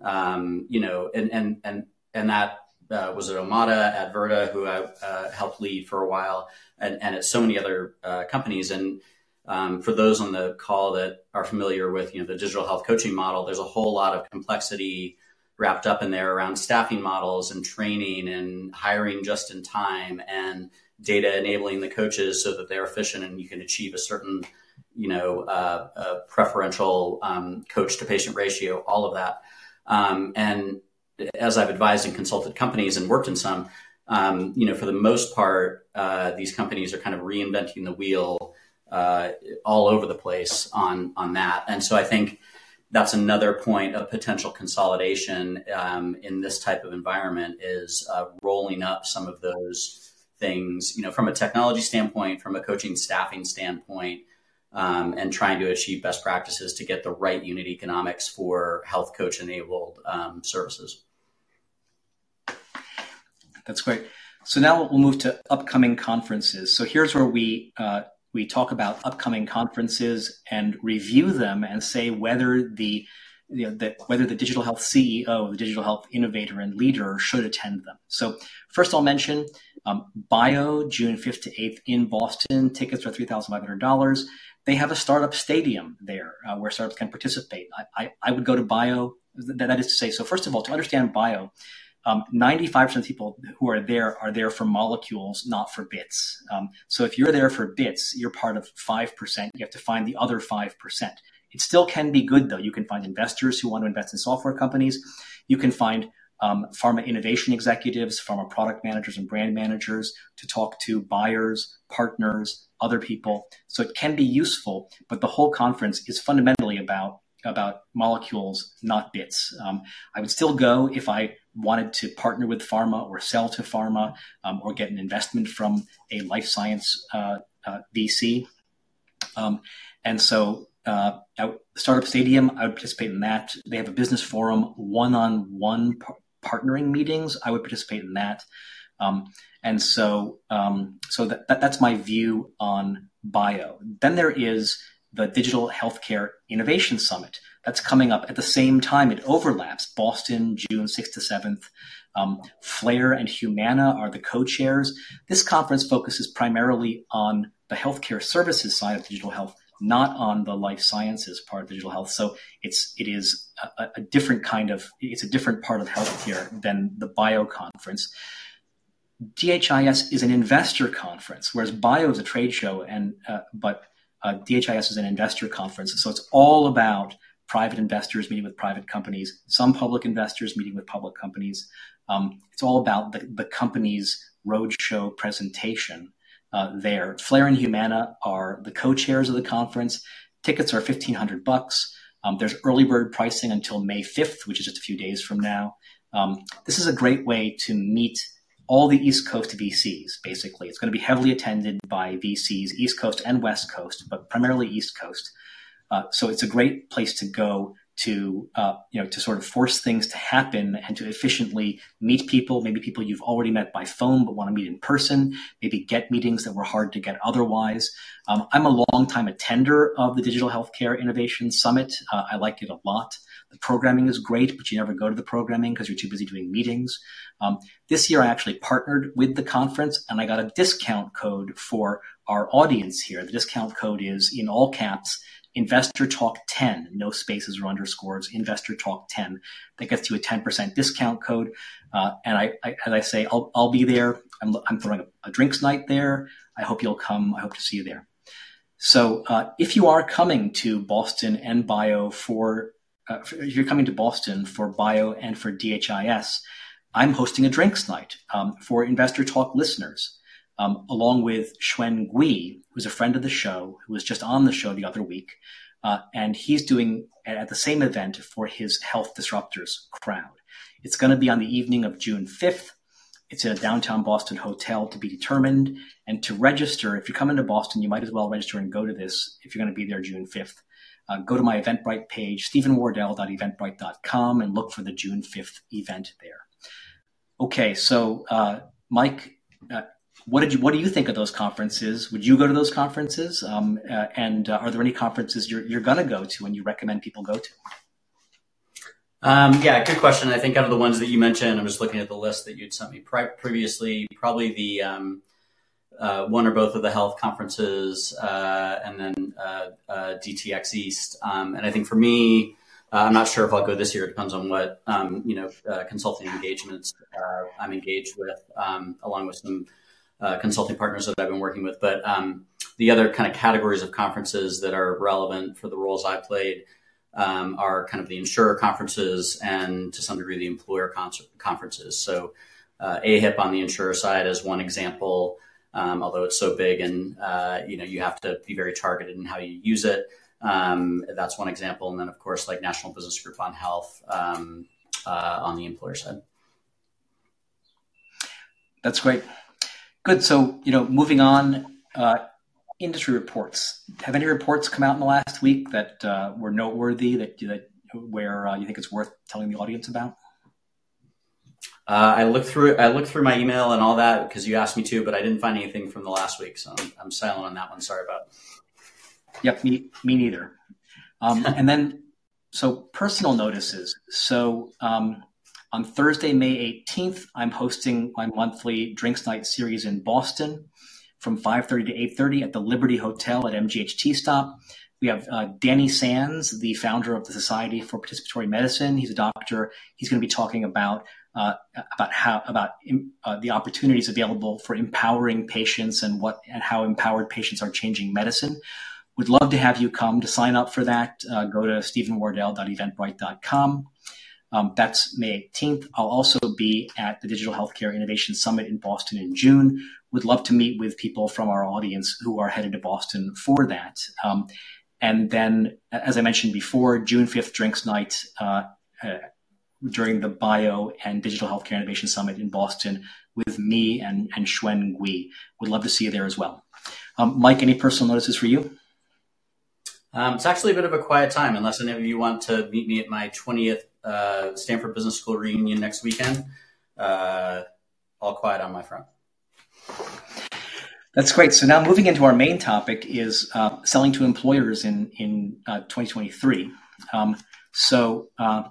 um, you know, and and and and that uh, was at Omada, Adverta, who I uh, helped lead for a while, and, and at so many other uh, companies. And um, for those on the call that are familiar with you know the digital health coaching model, there's a whole lot of complexity wrapped up in there around staffing models and training and hiring just in time and data enabling the coaches so that they're efficient and you can achieve a certain you know uh, preferential um, coach to patient ratio all of that um, and as I've advised and consulted companies and worked in some, um, you know, for the most part, uh, these companies are kind of reinventing the wheel uh, all over the place on on that. And so I think that's another point of potential consolidation um, in this type of environment is uh, rolling up some of those things, you know, from a technology standpoint, from a coaching staffing standpoint, um, and trying to achieve best practices to get the right unit economics for health coach enabled um, services. That's great. So now we'll move to upcoming conferences. So here's where we uh, we talk about upcoming conferences and review them and say whether the you know, the, whether the digital health CEO, the digital health innovator and leader should attend them. So first I'll mention um, BIO, June 5th to 8th in Boston. Tickets are $3,500. They have a startup stadium there uh, where startups can participate. I, I, I, would go to BIO. That is to say, so first of all, to understand BIO, um, 95% of people who are there are there for molecules, not for bits. Um, so if you're there for bits, you're part of 5%. You have to find the other 5%. It still can be good, though. You can find investors who want to invest in software companies. You can find um, pharma innovation executives, pharma product managers, and brand managers to talk to buyers, partners, other people. So it can be useful, but the whole conference is fundamentally about about molecules, not bits. Um, I would still go if I wanted to partner with pharma or sell to pharma um, or get an investment from a life science uh, uh, VC. Um, and so, uh, Startup Stadium, I would participate in that. They have a business forum, one on one partnering meetings. I would participate in that. Um, and so, um, so that, that, that's my view on bio. Then there is the Digital Healthcare Innovation Summit. That's coming up at the same time. It overlaps Boston, June 6th to 7th. Um, Flare and Humana are the co chairs. This conference focuses primarily on the healthcare services side of digital health, not on the life sciences part of digital health. So it's it is a, a different kind of it's a different part of healthcare than the bio conference. DHIS is an investor conference, whereas bio is a trade show, and uh, but uh, DHIS is an investor conference. So it's all about private investors meeting with private companies, some public investors meeting with public companies. Um, it's all about the, the company's roadshow presentation uh, there. Flare and Humana are the co-chairs of the conference. Tickets are fifteen hundred bucks. Um, there's early bird pricing until May 5th, which is just a few days from now. Um, this is a great way to meet all the East Coast VCs, basically. It's going to be heavily attended by VCs, East Coast and West Coast, but primarily East Coast. Uh, so it's a great place to go to uh, you know to sort of force things to happen and to efficiently meet people, maybe people you've already met by phone but want to meet in person, maybe get meetings that were hard to get otherwise. Um, I'm a long-time attender of the Digital Healthcare Innovation Summit. Uh, I like it a lot. The programming is great, but you never go to the programming because you're too busy doing meetings. Um, this year, I actually partnered with the conference and I got a discount code for our audience here. The discount code is in all caps Investor Talk 10, no spaces or underscores, Investor Talk 10. That gets you a 10% discount code. Uh, and I, I, as I say, I'll, I'll be there. I'm, I'm throwing a, a, drinks night there. I hope you'll come. I hope to see you there. So uh, if you are coming to Boston and Bio for, uh, if you're coming to Boston for Bio and for DHIS, I'm hosting a drinks night um, for Investor Talk listeners um, along with Xuan Gui, who's a friend of the show, who was just on the show the other week. Uh, and he's doing at the same event for his Health Disruptors crowd. It's going to be on the evening of June 5th. It's in a downtown Boston hotel to be determined. And to register, if you're coming to Boston, you might as well register and go to this if you're going to be there June 5th. Uh, go to my Eventbrite page, stevenwardell.eventbrite.com, and look for the June 5th event there. Okay, so uh, Mike, uh, what did you what do you think of those conferences? Would you go to those conferences? Um, uh, and uh, are there any conferences you're you're going to go to and you recommend people go to? Um, yeah, good question. I think out of the ones that you mentioned, I'm just looking at the list that you'd sent me pri- previously. Probably the um, uh, one or both of the health conferences, uh, and then uh, uh, DTX East. Um, and I think for me, I'm not sure if I'll go this year. It depends on what um, you know consulting engagements I'm engaged with, um, along with some uh, consulting partners that I've been working with. But um, the other kind of categories of conferences that are relevant for the roles I played um, are kind of the insurer conferences and to some degree the employer conferences. So uh, AHIP on the insurer side is one example. Um, although it's so big and uh, you know you have to be very targeted in how you use it. Um, that's one example, and then of course like National Business Group on Health um, uh, on the employer side. That's great. Good. So, you know, moving on, uh, industry reports. Have any reports come out in the last week that uh, were noteworthy that that where uh, you think it's worth telling the audience about? Uh, I looked through I looked through my email and all that because you asked me to, but I didn't find anything from the last week, so I'm, I'm silent on that one. Sorry about. It. Yep, me me neither. Um, and then, so personal notices. So um, on Thursday, May 18th, I'm hosting my monthly Drinks Night series in Boston from 5.30 to 8.30 at the Liberty Hotel at MGH Stop. We have uh, Danny Sands, the founder of the Society for Participatory Medicine. He's a doctor. He's going to be talking about uh, about how about uh, the opportunities available for empowering patients and what and how empowered patients are changing medicine. Would love to have you come to sign up for that. Uh, go to stevenwardell.eventbrite.com. Um, that's May 18th. I'll also be at the Digital Healthcare Innovation Summit in Boston in June. Would love to meet with people from our audience who are headed to Boston for that. Um, and then, as I mentioned before, June 5th Drinks Night uh, uh, during the Bio and Digital Healthcare Innovation Summit in Boston with me and, and Xuan Gui. Would love to see you there as well. Um, Mike, any personal notices for you? Um, it's actually a bit of a quiet time, unless any of you want to meet me at my 20th uh, Stanford Business School reunion next weekend. Uh, all quiet on my front. That's great. So now moving into our main topic is uh, selling to employers in in uh, 2023. Um, so uh,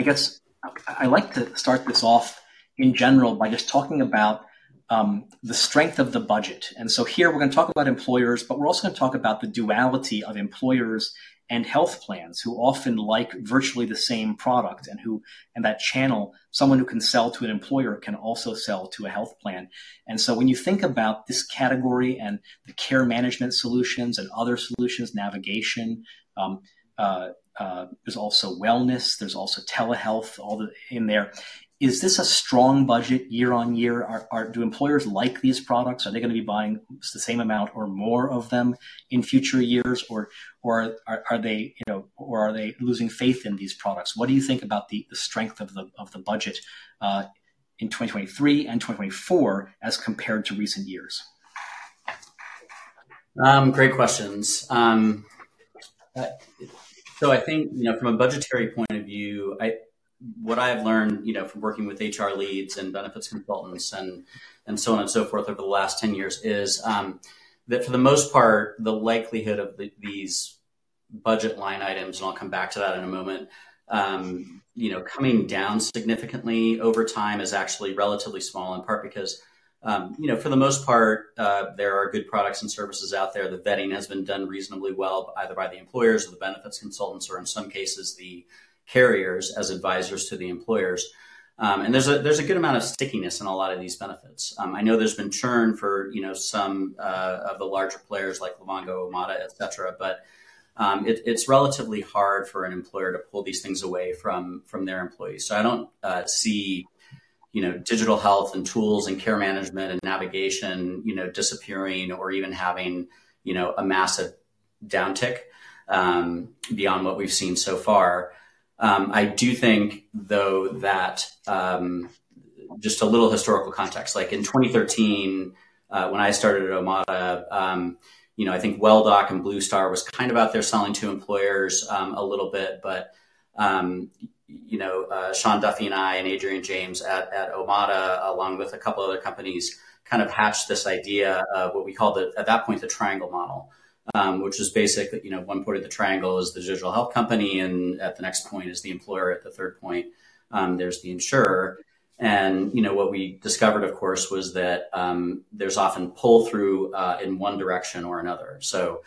I guess I like to start this off in general by just talking about um, the strength of the budget. And so here we're going to talk about employers, but we're also going to talk about the duality of employers and health plans who often like virtually the same product and who and that channel someone who can sell to an employer can also sell to a health plan and so when you think about this category and the care management solutions and other solutions navigation um, uh, uh, there's also wellness there's also telehealth all the, in there is this a strong budget year on year? Are, are, do employers like these products? Are they going to be buying the same amount or more of them in future years, or or are, are they you know or are they losing faith in these products? What do you think about the, the strength of the of the budget uh, in 2023 and 2024 as compared to recent years? Um, great questions. Um, uh, So I think you know from a budgetary point of view, I what I've learned, you know, from working with HR leads and benefits consultants and and so on and so forth over the last ten years is um, that for the most part, the likelihood of the, these budget line items, and I'll come back to that in a moment, um, you know, coming down significantly over time is actually relatively small. In part because um, you know, for the most part, uh, there are good products and services out there. The vetting has been done reasonably well, either by the employers or the benefits consultants, or in some cases, the carriers as advisors to the employers. Um, and there's a there's a good amount of stickiness in a lot of these benefits. Um, I know there's been churn for you know some uh, of the larger players like Livongo, Omada, et cetera, but um, it, it's relatively hard for an employer to pull these things away from from their employees. So I don't uh, see you know digital health and tools and care management and navigation you know disappearing or even having you know a massive downtick um, beyond what we've seen so far. Um, I do think, though, that um, just a little historical context. Like in 2013, uh, when I started at Omada, um, you know, I think WellDoc and Blue Star was kind of out there selling to employers um, a little bit, but um, you know, uh, Sean Duffy and I and Adrian James at, at Omada, along with a couple other companies, kind of hatched this idea of what we called the, at that point the triangle model, um, which is basically, you know, one point of the triangle is the digital health company, and at the next point is the employer. At the third point, um, there's the insurer. And you know what we discovered, of course, was that um, there's often pull through uh, in one direction or another. So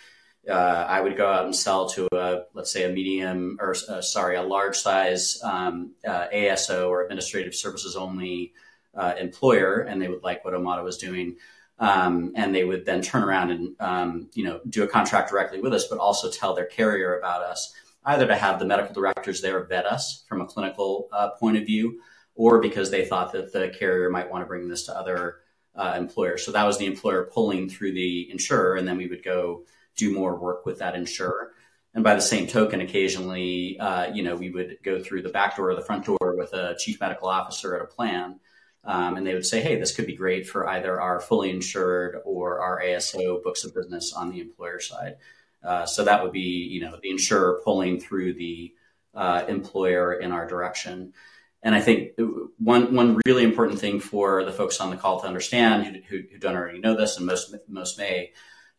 uh, I would go out and sell to a let's say a medium or uh, sorry a large size um, uh, ASO or administrative services only uh, employer, and they would like what Omada was doing. Um, and they would then turn around and um, you know do a contract directly with us, but also tell their carrier about us, either to have the medical directors there vet us from a clinical uh, point of view, or because they thought that the carrier might want to bring this to other uh, employers. So that was the employer pulling through the insurer, and then we would go do more work with that insurer. And by the same token, occasionally, uh, you know, we would go through the back door or the front door with a chief medical officer at a plan um, and they would say, hey, this could be great for either our fully insured or our ASO books of business on the employer side. Uh, so that would be, you know, the insurer pulling through the uh, employer in our direction. And I think one one really important thing for the folks on the call to understand who, who don't already know this, and most most may,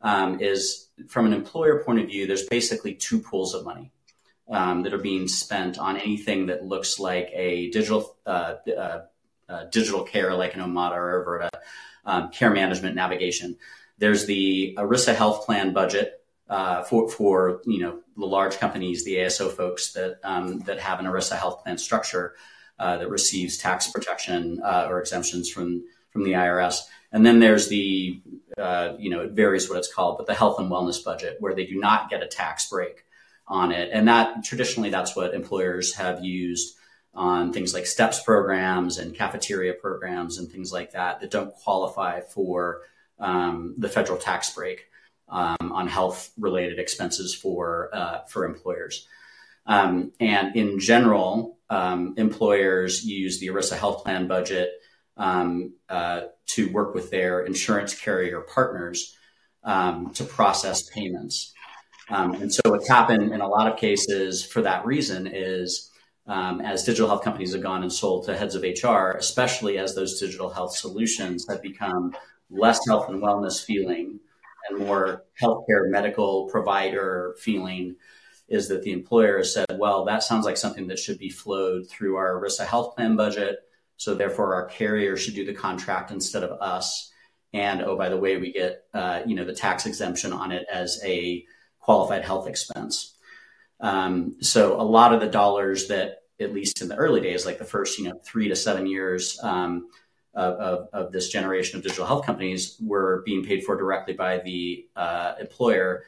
um, is from an employer point of view, there's basically two pools of money um, that are being spent on anything that looks like a digital uh, uh uh, digital care like an Omada or Averta, um, care management navigation. There's the ERISA health plan budget uh, for for you know the large companies, the ASO folks that um, that have an ERISA health plan structure uh, that receives tax protection uh, or exemptions from from the IRS. And then there's the uh, you know it varies what it's called, but the health and wellness budget where they do not get a tax break on it, and that traditionally that's what employers have used on things like STEPS programs and cafeteria programs and things like that that don't qualify for um, the federal tax break um, on health related expenses for uh, for employers. Um, and in general, um, employers use the ERISA health plan budget um, uh, to work with their insurance carrier partners um, to process payments. and so, what's happened in a lot of cases for that reason is um, as digital health companies have gone and sold to heads of HR, especially as those digital health solutions have become less health and wellness feeling and more healthcare medical provider feeling, is that the employer has said, well, that sounds like something that should be flowed through our ERISA health plan budget. So therefore, our carrier should do the contract instead of us. And oh, by the way, we get uh, you know the tax exemption on it as a qualified health expense. Um, so a lot of the dollars that, at least in the early days, like the first you know three to seven years um, of, of, this generation of digital health companies, were being paid for directly by the uh, employer.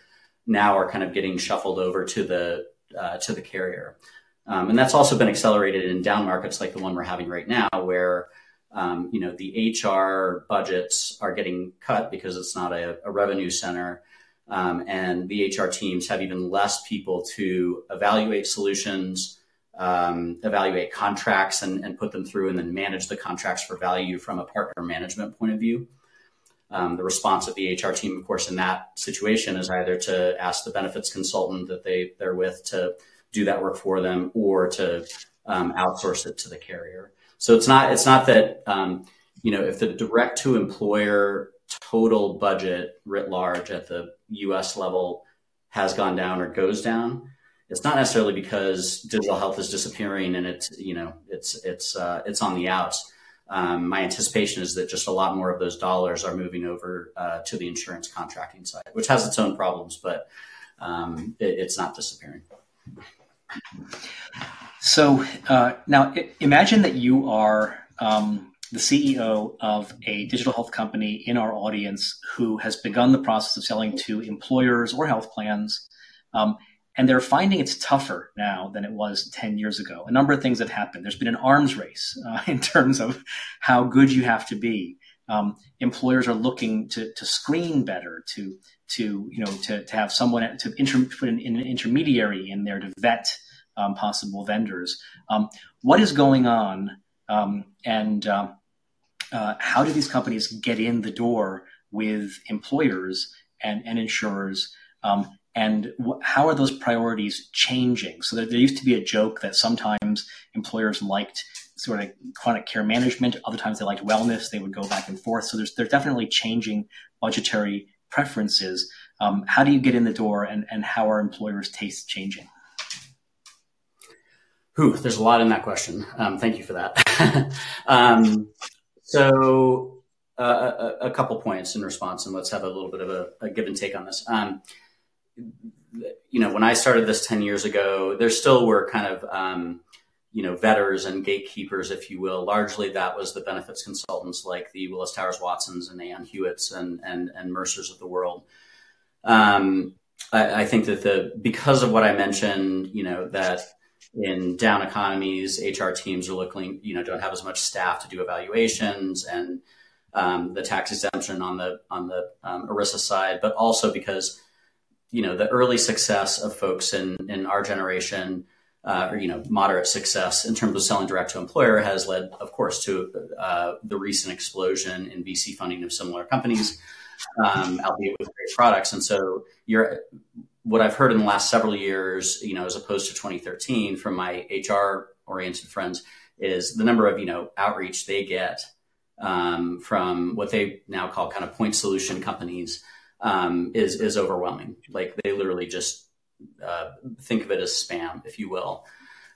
Now are kind of getting shuffled over to the uh, to the carrier, um, and that's also been accelerated in down markets like the one we're having right now, where um, you know the HR budgets are getting cut because it's not a, a revenue center um, and the HR teams have even less people to evaluate solutions, um, evaluate contracts, and, and, put them through, and then manage the contracts for value from a partner management point of view. Um, the response of the HR team, of course, in that situation is either to ask the benefits consultant that they they're with to do that work for them or to um, outsource it to the carrier. So it's not it's not that um, you know if the direct to employer total budget writ large at the U.S. level has gone down or goes down. It's not necessarily because digital health is disappearing and it's you know it's it's uh, it's on the outs. Um, my anticipation is that just a lot more of those dollars are moving over uh, to the insurance contracting side, which has its own problems, but um, it, it's not disappearing. So uh, now imagine that you are um, the CEO of a digital health company in our audience who has begun the process of selling to employers or health plans. Um, and they're finding it's tougher now than it was 10 years ago. A number of things have happened. There's been an arms race uh, in terms of how good you have to be. Um, employers are looking to, to screen better, to, to, you know, to, to have someone to inter, put an, an intermediary in there to vet um, possible vendors. Um, what is going on, um, and uh, uh, how do these companies get in the door with employers and, and insurers? Um, and wh- how are those priorities changing? So there, there used to be a joke that sometimes employers liked sort of chronic care management. Other times they liked wellness. They would go back and forth. So there's they're definitely changing budgetary preferences. Um, how do you get in the door, and, and how are employers' tastes changing? Whew, there's a lot in that question. Um, thank you for that. um, so, uh, a, a, couple points in response, and let's have a little bit of a, a give and take on this. Um, you know, when I started this 10 years ago, there still were kind of, um, you know, vetters and gatekeepers, if you will. Largely that was the benefits consultants like the Willis Towers Watsons and Aon Hewitts and, and, and Mercers of the world. Um, I, I think that the, because of what I mentioned, you know, that in down economies, HR teams are looking, you know, don't have as much staff to do evaluations and um, the tax exemption on the on the um, ERISA side, but also because you know the early success of folks in in our generation, uh, or you know moderate success in terms of selling direct to employer has led, of course, to uh, the recent explosion in VC funding of similar companies, um, albeit with great products. And so you're what I've heard in the last several years, you know, as opposed to 2013 from my HR oriented friends is the number of, you know, outreach they get um, from what they now call kind of point solution companies um, is, is overwhelming. Like they literally just uh, think of it as spam, if you will.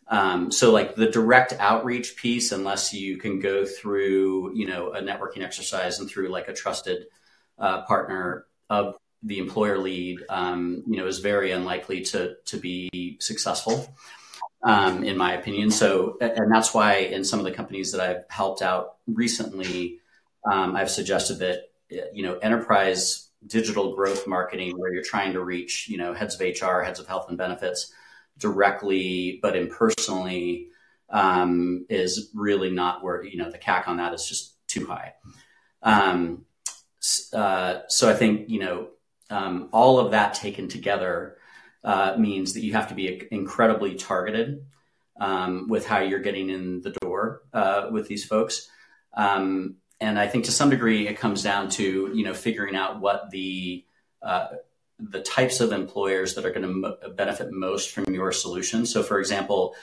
Um, so like the direct outreach piece, unless you can go through, you know, a networking exercise and through like a trusted uh, partner of the employer lead, um, you know, is very unlikely to to be successful, um, in my opinion. So, and that's why in some of the companies that I've helped out recently, um, I've suggested that you know, enterprise digital growth marketing, where you're trying to reach you know heads of HR, heads of health and benefits directly, but impersonally, um, is really not where you know the CAC on that is just too high. Um, uh, so I think you know um, all of that taken together uh, means that you have to be incredibly targeted um, with how you're getting in the door uh, with these folks. Um, and I think to some degree it comes down to you know figuring out what the uh, the types of employers that are going to mo- benefit most from your solution. So, for example,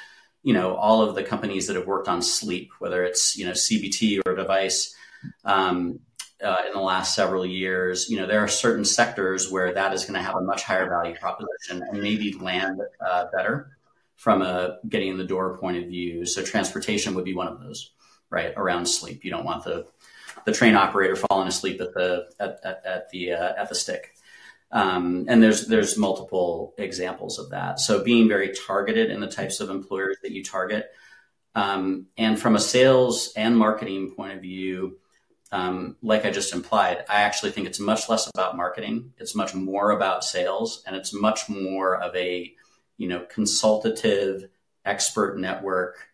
you know all of the companies that have worked on sleep, whether it's you know CBT or device, um, uh, in the last several years, you know, there are certain sectors where that is going to have a much higher value proposition and maybe land uh, better from a getting in the door point of view. So transportation would be one of those, right? Around sleep, you don't want the the train operator falling asleep at the at, at, at the uh, at the stick. Um, and there's there's multiple examples of that. So being very targeted in the types of employers that you target, um, and from a sales and marketing point of view um, like I just implied, I actually think it's much less about marketing. It's much more about sales, and it's much more of a you know consultative expert network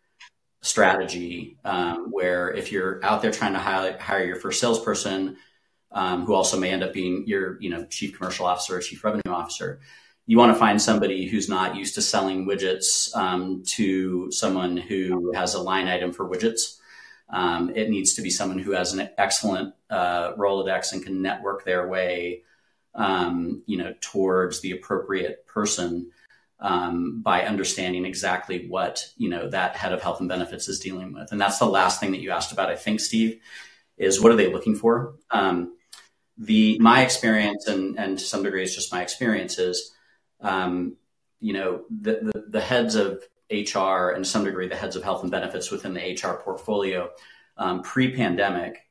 strategy um, where if you're out there trying to hire, hire your first salesperson um, who also may end up being your you know chief commercial officer or chief revenue officer you want to find somebody who's not used to selling widgets um, to someone who has a line item for widgets. Um, it needs to be someone who has an excellent uh, Rolodex and can network their way, um, you know, towards the appropriate person um, by understanding exactly what you know that head of health and benefits is dealing with. And that's the last thing that you asked about, I think, Steve, is what are they looking for? Um, the my experience and and to some degree it's just my experience is um, you know the, the, the heads of HR and to some degree the heads of health and benefits within the HR portfolio um, pre-pandemic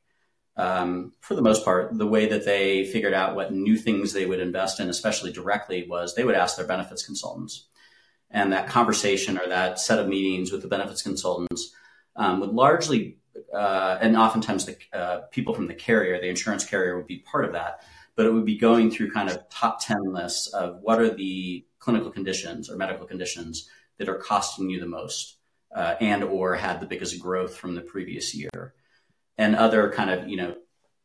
um, for the most part the way that they figured out what new things they would invest in especially directly was they would ask their benefits consultants and that conversation or that set of meetings with the benefits consultants um, would largely uh, and oftentimes the uh, people from the carrier, the insurance carrier, would be part of that. But it would be going through kind of top ten lists of what are the clinical conditions or medical conditions that are costing you the most, uh, and or had the biggest growth from the previous year, and other kind of you know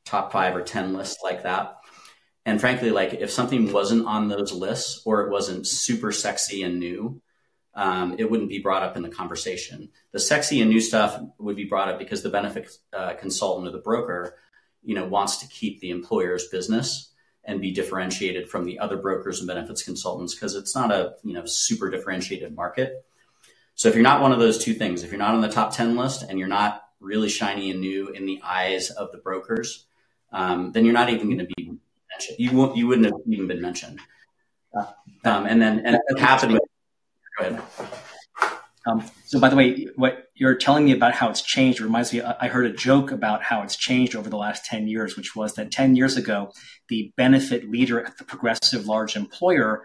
top five or ten lists like that. And frankly, like if something wasn't on those lists or it wasn't super sexy and new, um, it wouldn't be brought up in the conversation. The sexy and new stuff would be brought up because the benefit uh, consultant or the broker, you know, wants to keep the employer's business and be differentiated from the other brokers and benefits consultants because it's not a you know super differentiated market. So if you're not one of those two things, if you're not on the top ten list and you're not really shiny and new in the eyes of the brokers, um, then you're not even going to be mentioned. You won't, you wouldn't have even been mentioned. Um, and then and it happened Go ahead. Um, so, by the way, what you're telling me about how it's changed reminds me. I heard a joke about how it's changed over the last ten years, which was that ten years ago, the benefit leader at the progressive large employer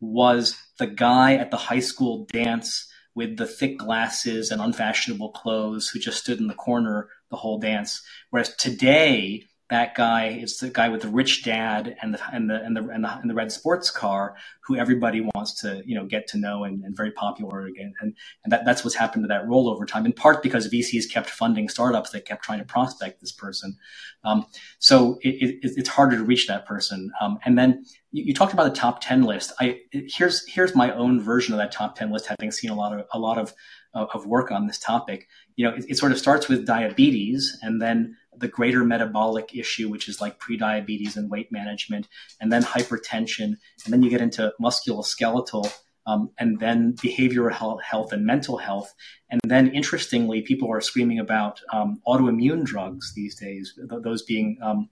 was the guy at the high school dance with the thick glasses and unfashionable clothes who just stood in the corner the whole dance. Whereas today, that guy is the guy with the rich dad and the and the and the and the, and the red sports car who everybody wants to you know get to know and, and very popular again. And and that, that's what's happened to that role over time in part because VCs kept funding startups that kept trying to prospect this person. Um, so it, it, it's harder to reach that person. Um, and then you, you, talked about the top 10 list. I here's here's my own version of that top 10 list having seen a lot of a lot of of work on this topic. You know it, it sort of starts with diabetes and then the greater metabolic issue, which is like prediabetes and weight management, and then hypertension, and then you get into musculoskeletal, um, and then behavioral health and mental health. And then, interestingly, people are screaming about um, autoimmune drugs these days, th- those being, um,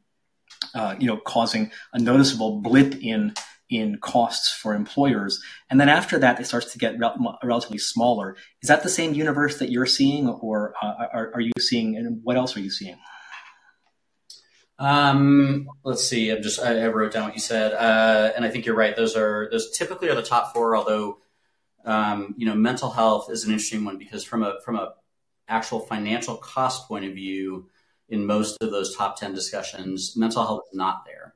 uh, you know, causing a noticeable blip in in costs for employers. And then after that, it starts to get rel- relatively smaller. Is that the same universe that you're seeing, or uh, are, are you seeing? And what else are you seeing? Um, let's see. I'm just I, I, wrote down what you said, uh, and I think you're right. Those are those typically are the top four. Although, um, you know, mental health is an interesting one because from a from a actual financial cost point of view, in most of those top ten discussions, mental health is not there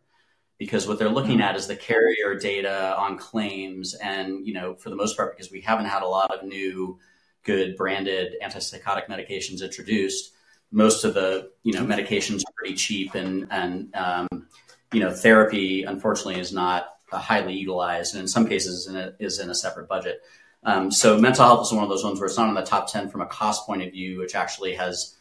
because what they're looking at is the carrier data on claims, and you know, for the most part, because we haven't had a lot of new good branded antipsychotic medications introduced most of the you know medications are pretty cheap and and um, you know therapy unfortunately is not highly utilized and in some cases in a, is in a separate budget. Um, so mental health is one of those ones where it's not in the top 10 from a cost point of view which actually has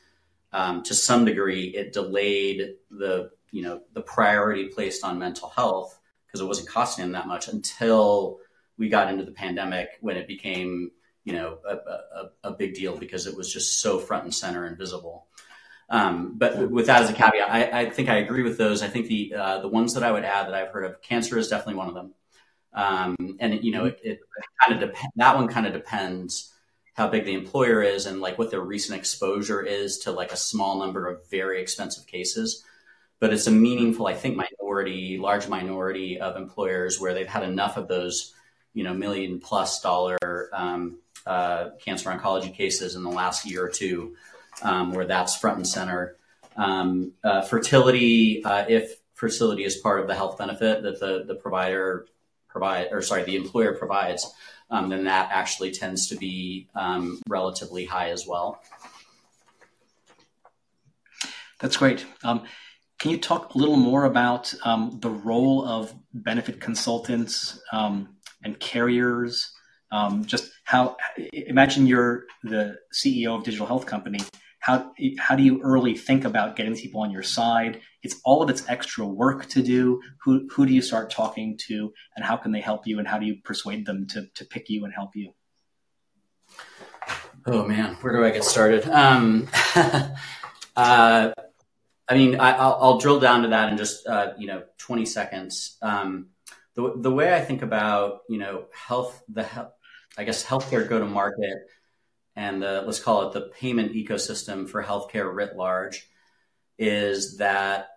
um, to some degree it delayed the you know the priority placed on mental health because it wasn't costing them that much until we got into the pandemic when it became you know a, a, a big deal because it was just so front and center and visible um, but with that as a caveat, I, I, think I agree with those. I think the uh, the ones that I would add that I've heard of, cancer is definitely one of them. Um, and you know, it, it kind of dep- that one kind of depends how big the employer is and like what their recent exposure is to like a small number of very expensive cases. But it's a meaningful, I think, minority, large minority of employers where they've had enough of those, you know, million plus dollar um, uh, cancer oncology cases in the last year or two um, where that's front and center. Um, uh, fertility, uh, if fertility is part of the health benefit that the, the provider provide, or sorry, the employer provides, um, then that actually tends to be um, relatively high as well. That's great. Um, can you talk a little more about um, the role of benefit consultants and carriers? just how imagine you're the CEO of digital health company how how do you early think about getting people on your side? It's all of its extra work to do. Who who do you start talking to, and how can they help you, and how do you persuade them to to pick you and help you? Oh man, where do I get started? Um, uh, I mean, I, will drill down to that in just uh, you know 20 seconds. Um, the the way I think about you know health, the I guess healthcare go to market, and the, let's call it the payment ecosystem for healthcare writ large, is that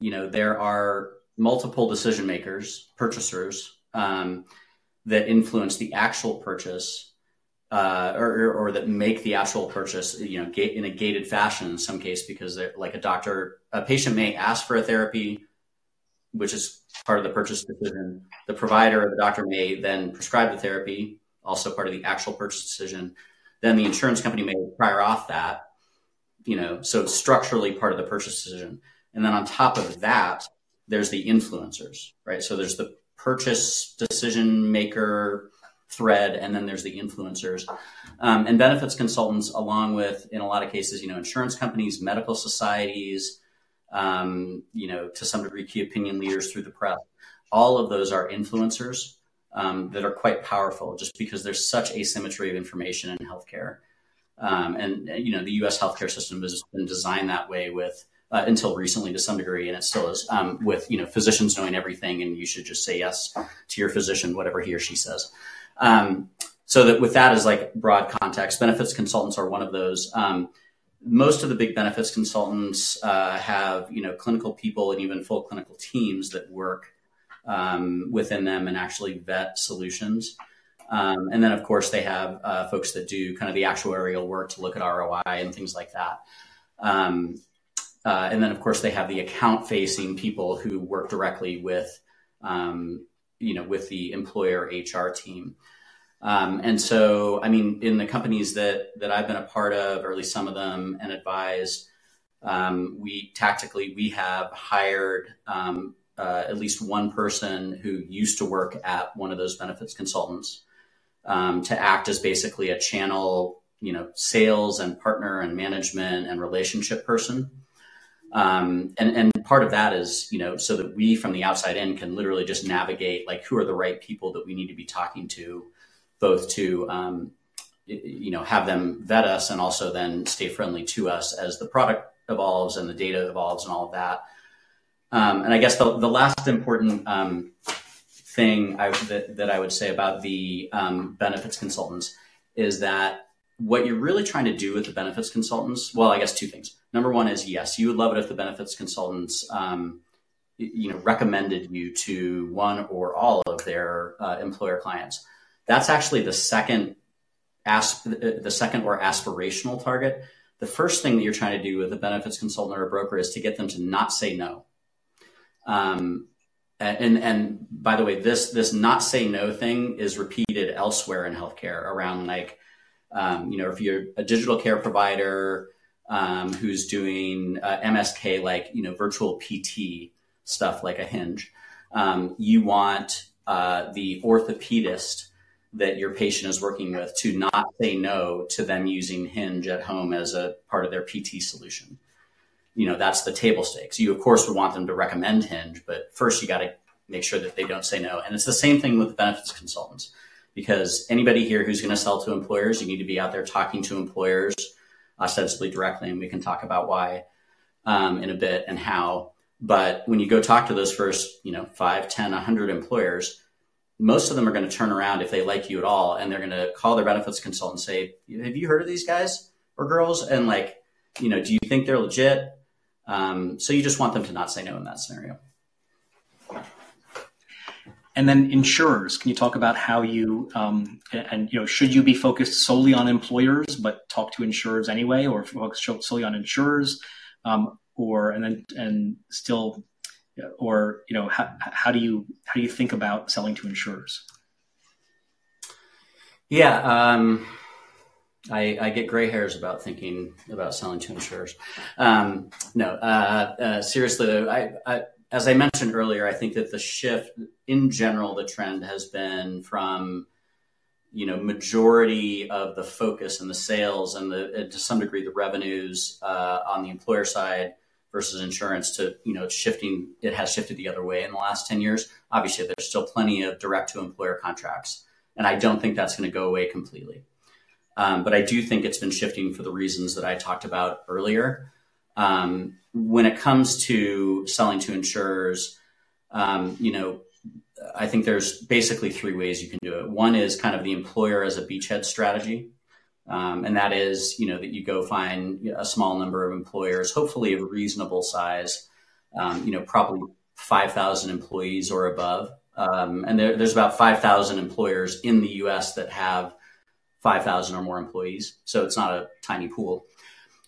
you know there are multiple decision makers, purchasers um, that influence the actual purchase uh, or, or, that make the actual purchase, you know, in a gated fashion in some case, because like a doctor, a patient may ask for a therapy, which is part of the purchase decision. The provider or the doctor may then prescribe the therapy, also part of the actual purchase decision. Then the insurance company may prior auth that, you know, so it's structurally part of the purchase decision. And then on top of that, there's the influencers, right? So there's the purchase decision maker thread, and then there's the influencers um, and benefits consultants, along with in a lot of cases, you know, insurance companies, medical societies, um, you know, to some degree, key opinion leaders through the press. All of those are influencers um, that are quite powerful, just because there's such asymmetry of information in healthcare. Um, and you know, the U.S. healthcare system has been designed that way with uh, until recently to some degree, and it still is, um, with you know physicians knowing everything, and you should just say yes to your physician, whatever he or she says. Um, so that with that as like broad context, benefits consultants are one of those. Um, most of the big benefits consultants uh, have you know clinical people and even full clinical teams that work um, within them and actually vet solutions. Um, and then of course they have uh, folks that do kind of the actuarial work to look at ROI and things like that. Um, uh, and then of course they have the account facing people who work directly with um, you know, with the employer HR team. Um, and so, I mean, in the companies that that I've been a part of, or at least some of them, and advised, um, we tactically we have hired um, uh, at least one person who used to work at one of those benefits consultants um, to act as basically a channel, you know, sales and partner and management and relationship person. Um, and, and part of that is, you know, so that we from the outside in can literally just navigate like who are the right people that we need to be talking to, both to, um, you know, have them vet us and also then stay friendly to us as the product evolves and the data evolves and all of that. Um, and I guess the, the last important um, thing I, that, that I would say about the um, benefits consultants is that what you're really trying to do with the benefits consultants, well, I guess two things. Number one is yes, you would love it if the benefits consultants, um, you know, recommended you to one or all of their uh, employer clients. That's actually the second, asp- the second or aspirational target. The first thing that you're trying to do with a benefits consultant or a broker is to get them to not say no. Um, and and by the way, this this not say no thing is repeated elsewhere in healthcare around like um, you know, if you're a digital care provider um, who's doing uh, MSK like you know virtual PT stuff like a Hinge, um, you want uh, the orthopedist that your patient is working with to not say no to them using Hinge at home as a part of their PT solution. You know, that's the table stakes. You of course would want them to recommend Hinge, but first you got to make sure that they don't say no. And it's the same thing with benefits consultants because anybody here who's going to sell to employers, you need to be out there talking to employers ostensibly directly, and we can talk about why um, in a bit and how. But when you go talk to those first, you know, five, 10, 100 employers, most of them are going to turn around if they like you at all, and they're going to call their benefits consultant and say, "Have you heard of these guys or girls?" And like, you know, do you think they're legit? Um, so you just want them to not say no in that scenario. And then insurers, can you talk about how you um, and you know should you be focused solely on employers but talk to insurers anyway, or focus solely on insurers, um, or and then and still, or you know how, how do you how do you think about selling to insurers? Yeah, um, I, I, get gray hairs about thinking about selling to insurers. Um, no, uh, uh, seriously though, I, I as I mentioned earlier, I think that the shift in general, the trend has been from you know, majority of the focus and the sales and the to some degree the revenues uh, on the employer side versus insurance to you know shifting it has shifted the other way in the last 10 years obviously there's still plenty of direct to employer contracts and i don't think that's going to go away completely um, but i do think it's been shifting for the reasons that i talked about earlier um, when it comes to selling to insurers um, you know I think there's basically three ways you can do it. One is kind of the employer as a beachhead strategy. Um, and that is, you know, that you go find a small number of employers, hopefully of reasonable size, um, you know, probably 5,000 employees or above. Um, and there, there's about 5,000 employers in the US that have 5,000 or more employees. So it's not a tiny pool.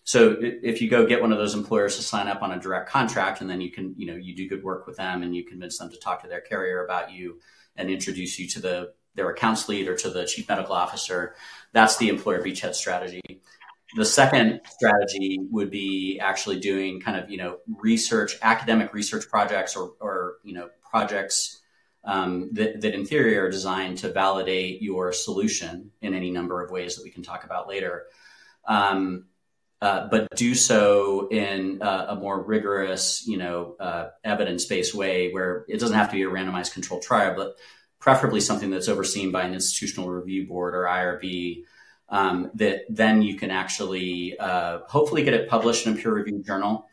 So if you go get one of those employers to sign up on a direct contract, and then you can, you know, you do good work with them, and you convince them to talk to their carrier about you and introduce you to the their accounts lead or to the chief medical officer. That's the employer beachhead strategy. The second strategy would be actually doing kind of you know research, academic research projects, or or you know projects um, that, that in theory are designed to validate your solution in any number of ways that we can talk about later. Um, uh, but do so in a more rigorous, you know, uh, evidence-based way where it doesn't have to be a randomized controlled trial, but preferably something that's overseen by an institutional review board or IRB. Um, that then you can actually uh, hopefully get it published in a peer-reviewed journal,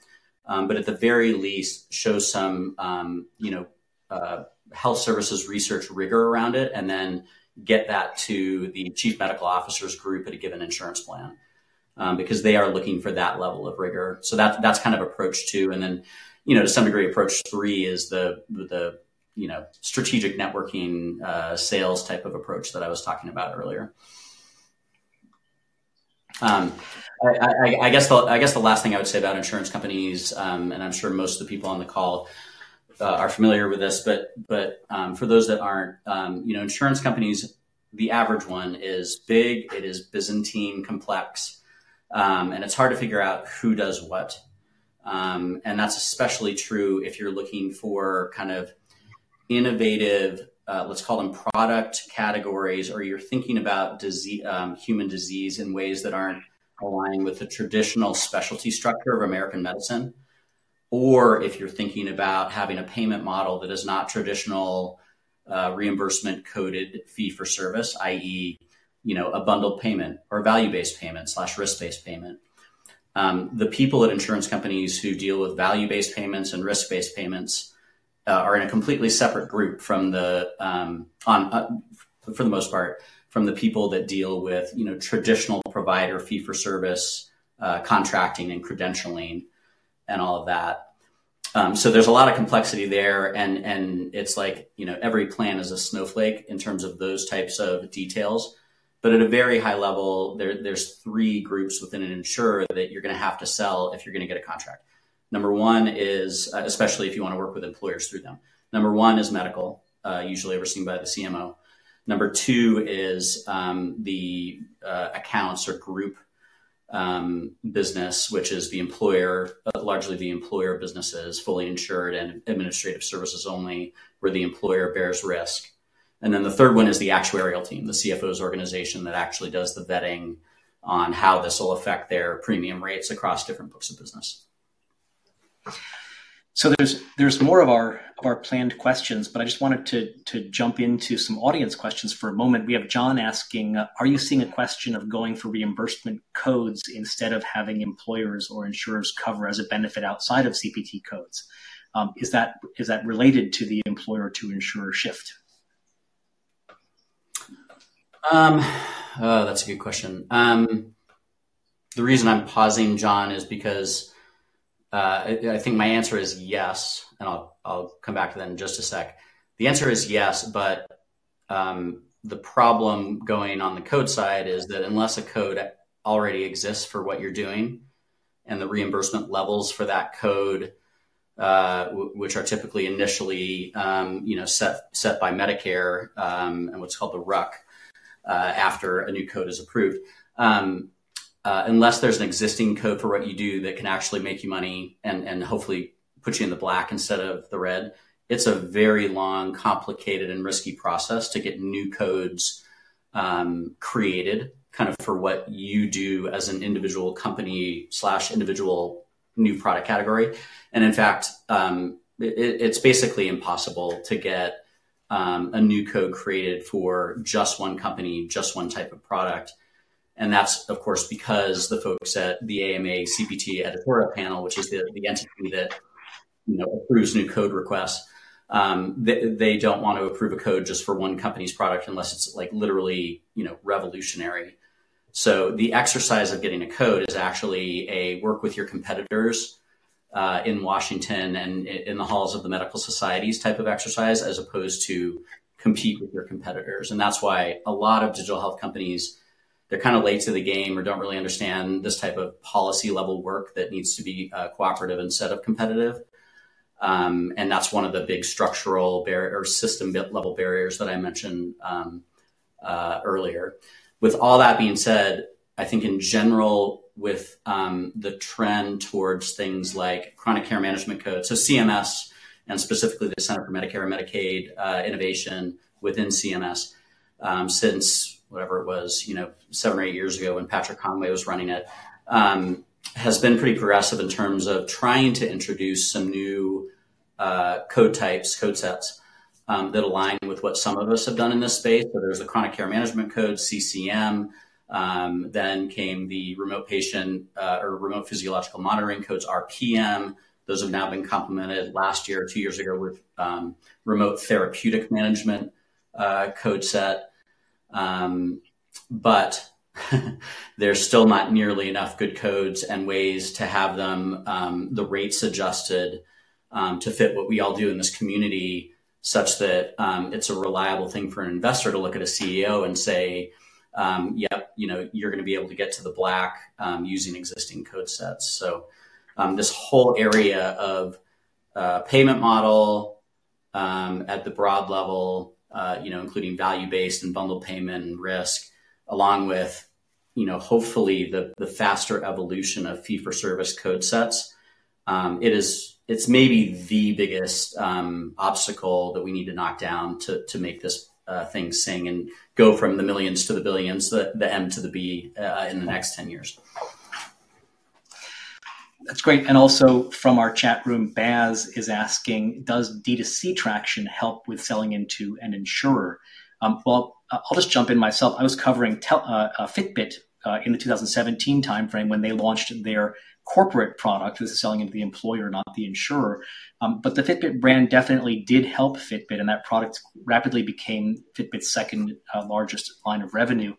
um, but at the very least show some, um, you know, uh, health services research rigor around it, and then get that to the chief medical officers group at a given insurance plan um, because they are looking for that level of rigor. So that that's kind of approach two, and then you know to some degree approach three is the the you know strategic networking uh, sales type of approach that I was talking about earlier. Um, I, I, I, guess the I guess the last thing I would say about insurance companies, um, and I'm sure most of the people on the call uh, are familiar with this, but but um, for those that aren't, um, you know, insurance companies, the average one is big, it is Byzantine, complex, um, and it's hard to figure out who does what. Um, and that's especially true if you're looking for kind of innovative, uh, let's call them product categories, or you're thinking about disease, um, human disease in ways that aren't aligned with the traditional specialty structure of American medicine. Or if you're thinking about having a payment model that is not traditional uh, reimbursement coded fee for service, i.e., you know, a bundled payment or value based payment slash risk based payment. Um, the people at insurance companies who deal with value based payments and risk based payments uh, are in a completely separate group from the um, on uh, for the most part from the people that deal with you know traditional provider fee for service uh, contracting and credentialing and all of that. Um, so there's a lot of complexity there, and and it's like you know every plan is a snowflake in terms of those types of details. But at a very high level, there, there's three groups within an insurer that you're going to have to sell if you're going to get a contract. Number one is, uh, especially if you want to work with employers through them. Number one is medical, uh, usually overseen by the CMO. Number two is um, the uh, accounts or group um, business, which is the employer, uh, largely the employer businesses, fully insured and administrative services only, where the employer bears risk. And then the third one is the actuarial team, the CFO's organization that actually does the vetting on how this will affect their premium rates across different books of business. So there's there's more of our of our planned questions, but I just wanted to to jump into some audience questions for a moment. We have John asking, uh, "Are you seeing a question of going for reimbursement codes instead of having employers or insurers cover as a benefit outside of CPT codes? Um, is that is that related to the employer to insurer shift?" Um, oh, that's a good question. Um, the reason I'm pausing, John, is because I, I, think my answer is yes, and I'll I'll come back to that in just a sec. The answer is yes, but um, the problem going on the code side is that unless a code already exists for what you're doing, and the reimbursement levels for that code, uh, w- which are typically initially um, you know set set by Medicare um, and what's called the RUC uh, after a new code is approved. Um, uh, unless there's an existing code for what you do that can actually make you money and, and hopefully put you in the black instead of the red, it's a very long, complicated, and risky process to get new codes um, created kind of for what you do as an individual company slash individual new product category. And in fact, um, it, it's basically impossible to get um, a new code created for just one company, just one type of product. And that's, of course, because the folks at the AMA CPT editorial panel, which is the, the entity that you know, approves new code requests, um, they, they, don't want to approve a code just for one company's product unless it's like literally, you know, revolutionary. So the exercise of getting a code is actually a work with your competitors uh, in Washington and in the halls of the medical societies type of exercise, as opposed to compete with your competitors. And that's why a lot of digital health companies they're kind of late to the game or don't really understand this type of policy level work that needs to be uh, cooperative instead of competitive. Um, and that's one of the big structural barrier or system level barriers that I mentioned um, uh, earlier. With all that being said, I think in general, with um, the trend towards things like chronic care management code, so CMS and specifically the Center for Medicare and Medicaid uh, Innovation within CMS, um, since whatever it was, you know, seven or eight years ago when Patrick Conway was running it, um, has been pretty progressive in terms of trying to introduce some new uh, code types, code sets um, that align with what some of us have done in this space. So there's the chronic care management code, CCM. Um, then came the remote patient uh, or remote physiological monitoring codes, RPM. Those have now been complemented last year, two years ago, with um, remote therapeutic management uh, code set. Um, but there's still not nearly enough good codes and ways to have them um, the rates adjusted um, to fit what we all do in this community such that um, it's a reliable thing for an investor to look at a CEO and say, um, yep, you know, you're going to be able to get to the black using existing code sets. So this whole area of uh, payment model um, at the broad level, uh, you know, including value-based and bundled payment and risk, along with, you know, hopefully the, the faster evolution of fee-for-service code sets. Um, it is it's maybe the biggest um, obstacle that we need to knock down to to make this uh, thing sing and go from the millions to the billions, the, the M to the B uh, in the next 10 years. That's great. And also from our chat room, Baz is asking Does D2C traction help with selling into an insurer? Um, well, I'll just jump in myself. I was covering tel- uh, uh Fitbit uh, in the 2017 timeframe when they launched their corporate product. This is selling into the employer, not the insurer. Um, but the Fitbit brand definitely did help Fitbit, and that product rapidly became Fitbit's second uh, largest line of revenue.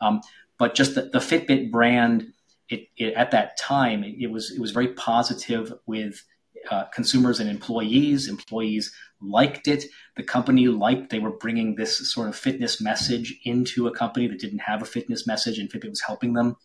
Um, but just the, the Fitbit brand, it, it, at that time, it, was it was very positive with uh, consumers and employees. Employees liked it. The company liked they were bringing this sort of fitness message into a company that didn't have a fitness message, and Fitbit was helping them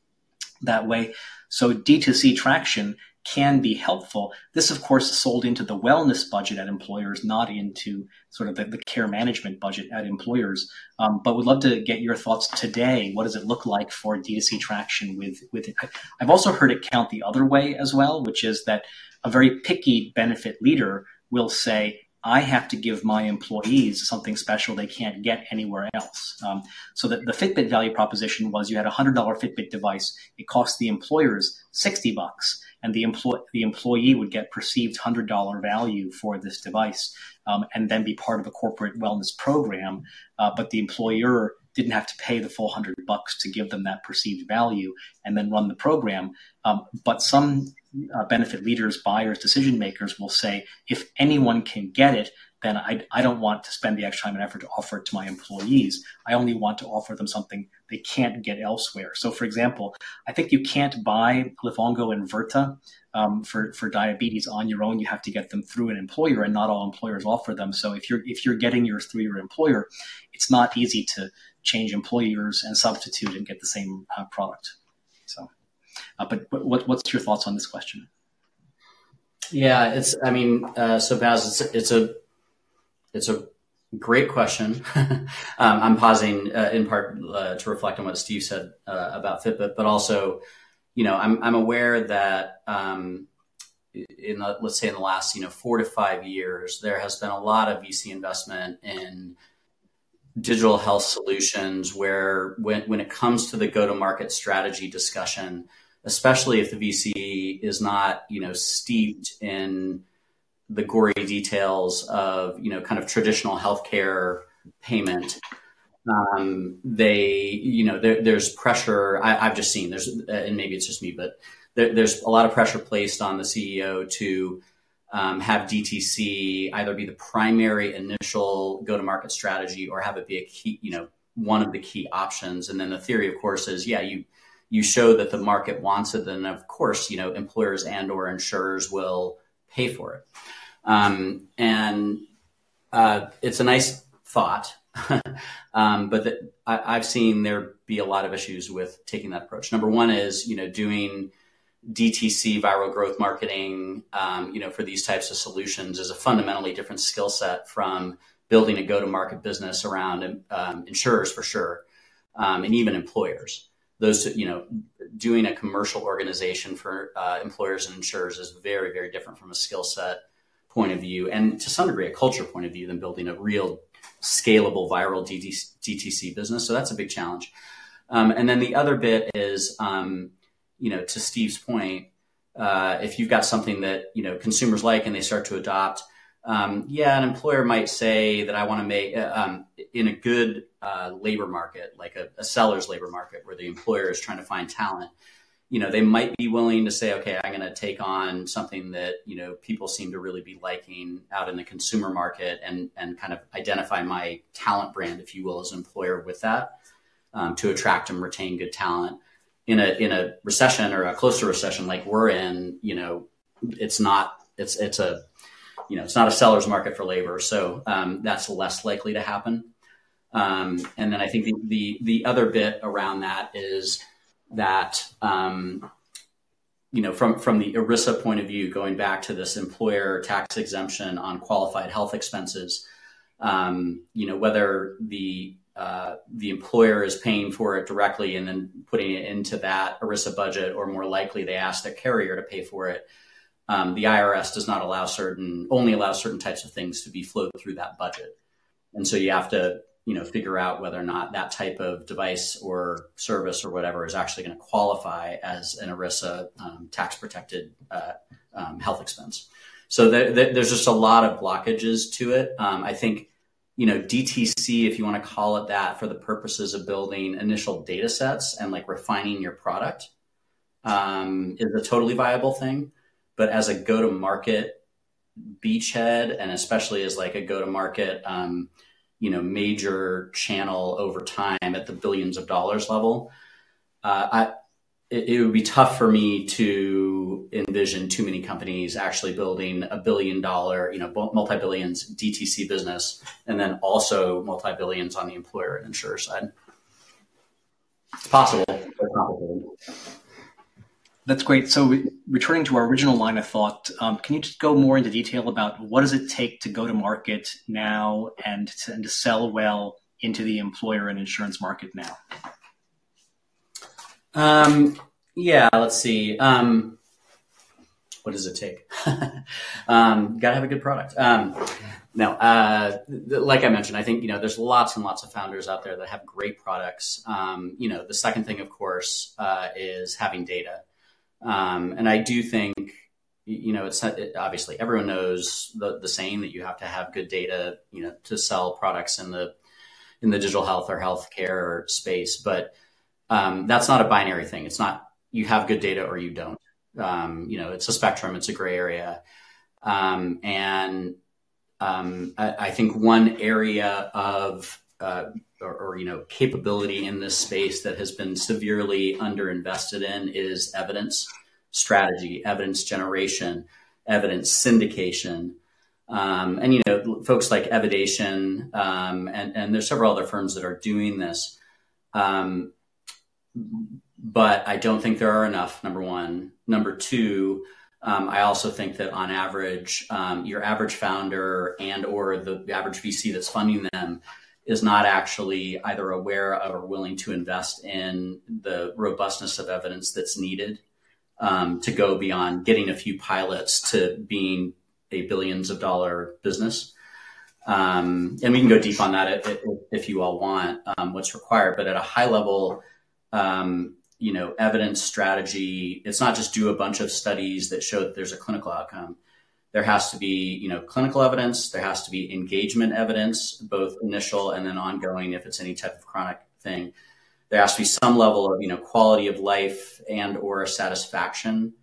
that way. So D2C traction can be helpful. This, of course, is sold into the wellness budget at employers, not into sort of the, the care management budget at employers. Um, but would love to get your thoughts today. What does it look like for D2C traction with with it? I've also heard it count the other way as well, which is that a very picky benefit leader will say, I have to give my employees something special they can't get anywhere else. Um, so the, the Fitbit value proposition was you had a hundred dollar Fitbit device. It cost the employers 60 bucks and the, the employee would get perceived hundred dollar value for this device um, and then be part of a corporate wellness program. Uh, but the employer didn't have to pay the full hundred bucks to give them that perceived value and then run the program. Um, but some uh, benefit leaders, buyers, decision makers will say, if anyone can get it, then I, I don't want to spend the extra time and effort to offer it to my employees. I only want to offer them something they can't get elsewhere. So, for example, I think you can't buy Livongo and Virta um, for for diabetes on your own. You have to get them through an employer, and not all employers offer them. So, if you're if you're getting yours through your employer, it's not easy to change employers and substitute and get the same uh, product. So. Uh, but, what, what's your thoughts on this question? Yeah, it's. I mean, uh, so Baz, it's, it's a it's a great question. um, I'm pausing uh, in part uh, to reflect on what Steve said uh, about Fitbit, but also, you know, I'm I'm aware that um, in the, let's say in the last you know four to five years, there has been a lot of VC investment in digital health solutions where when, when it comes to the go-to-market strategy discussion, especially if the VC is not, you know, steeped in the gory details of, you know, kind of traditional healthcare payment, um, they, you know, there, there's pressure. I, have just seen there's, and maybe it's just me, but there, there's a lot of pressure placed on the CEO to um, have DTC either be the primary initial go-to-market strategy or have it be a key, you know, one of the key options. And then the theory, of course, is yeah, you you show that the market wants it, then of course, you know, employers and or insurers will pay for it. Um, and uh, it's a nice thought, um, but the, I, I've seen there be a lot of issues with taking that approach. Number one is you know doing DTC viral growth marketing, um, you know, for these types of solutions is a fundamentally different skill set from building a go-to-market business around um, insurers for sure, um, and even employers. Those, you know, doing a commercial organization for uh, employers and insurers is very, very different from a skill set point of view, and to some degree, a culture point of view, than building a real scalable viral DTC business. So that's a big challenge. Um, and then the other bit is um, you know, to Steve's point, uh, if you've got something that you know consumers like and they start to adopt, um, yeah, an employer might say that I want to make uh, um, in a good uh, labor market, like a, a, seller's labor market, where the employer is trying to find talent. You know, they might be willing to say, okay, I'm going to take on something that you know people seem to really be liking out in the consumer market, and and kind of identify my talent brand, if you will, as an employer with that um, to attract and retain good talent in a in a recession or a closer recession like we're in, you know, it's not it's it's a you know it's not a seller's market for labor, so um, that's less likely to happen. Um, and then I think the, the, the other bit around that is that um, you know from from the ERISA point of view, going back to this employer tax exemption on qualified health expenses, um, you know whether the uh, the employer is paying for it directly and then putting it into that ERISA budget, or more likely they ask the carrier to pay for it. Um, the IRS does not allow certain, only allows certain types of things to be flowed through that budget, and so you have to, you know, figure out whether or not that type of device or service or whatever is actually going to qualify as an ERISA um, tax protected uh, um, health expense. So there's just a lot of blockages to it. Um, I think you know, DTC, if you want to call it that, for the purposes of building initial data sets and like refining your product, um, is a totally viable thing. But as a go to market beachhead, and especially as like a go to market, um, you know, major channel over time at the billions of dollars level, uh, I, it, it would be tough for me to envision too many companies actually building a billion dollar, you know, multi billions DTC business, and then also multi billions on the employer and insurer side. It's possible, That's great. So, returning to our original line of thought, um, can you just go more into detail about what does it take to go to market now and to, and to sell well into the employer and insurance market now? Um, yeah, let's see. Um, what does it take? um, Got to have a good product. Um, no, uh, like I mentioned, I think you know there's lots and lots of founders out there that have great products. Um, you know, the second thing, of course, uh, is having data, um, and I do think you know it's it, obviously everyone knows the the saying that you have to have good data, you know, to sell products in the in the digital health or healthcare space, but um, that's not a binary thing. It's not you have good data or you don't. Um, you know, it's a spectrum. It's a gray area, um, and um, I, I, think one area of uh, or, or, you know capability in this space that has been severely underinvested in is evidence strategy, evidence generation, evidence syndication. Um, and you know, folks like Evidation, um, and, and there's several other firms that are doing this. Um, but I don't think there are enough. Number one. Number two, um, I also think that on average, um, your average founder and or the average VC that's funding them is not actually either aware of or willing to invest in the robustness of evidence that's needed um, to go beyond getting a few pilots to being a billions of dollar business. Um, and we can go deep on that if, if you all want um, what's required. But at a high level, um, you know, evidence strategy, it's not just do a bunch of studies that show that there's a clinical outcome. There has to be, you know, clinical evidence. There has to be engagement evidence, both initial and then ongoing, if it's any type of chronic thing. There has to be some level of, you know, quality of life and or satisfaction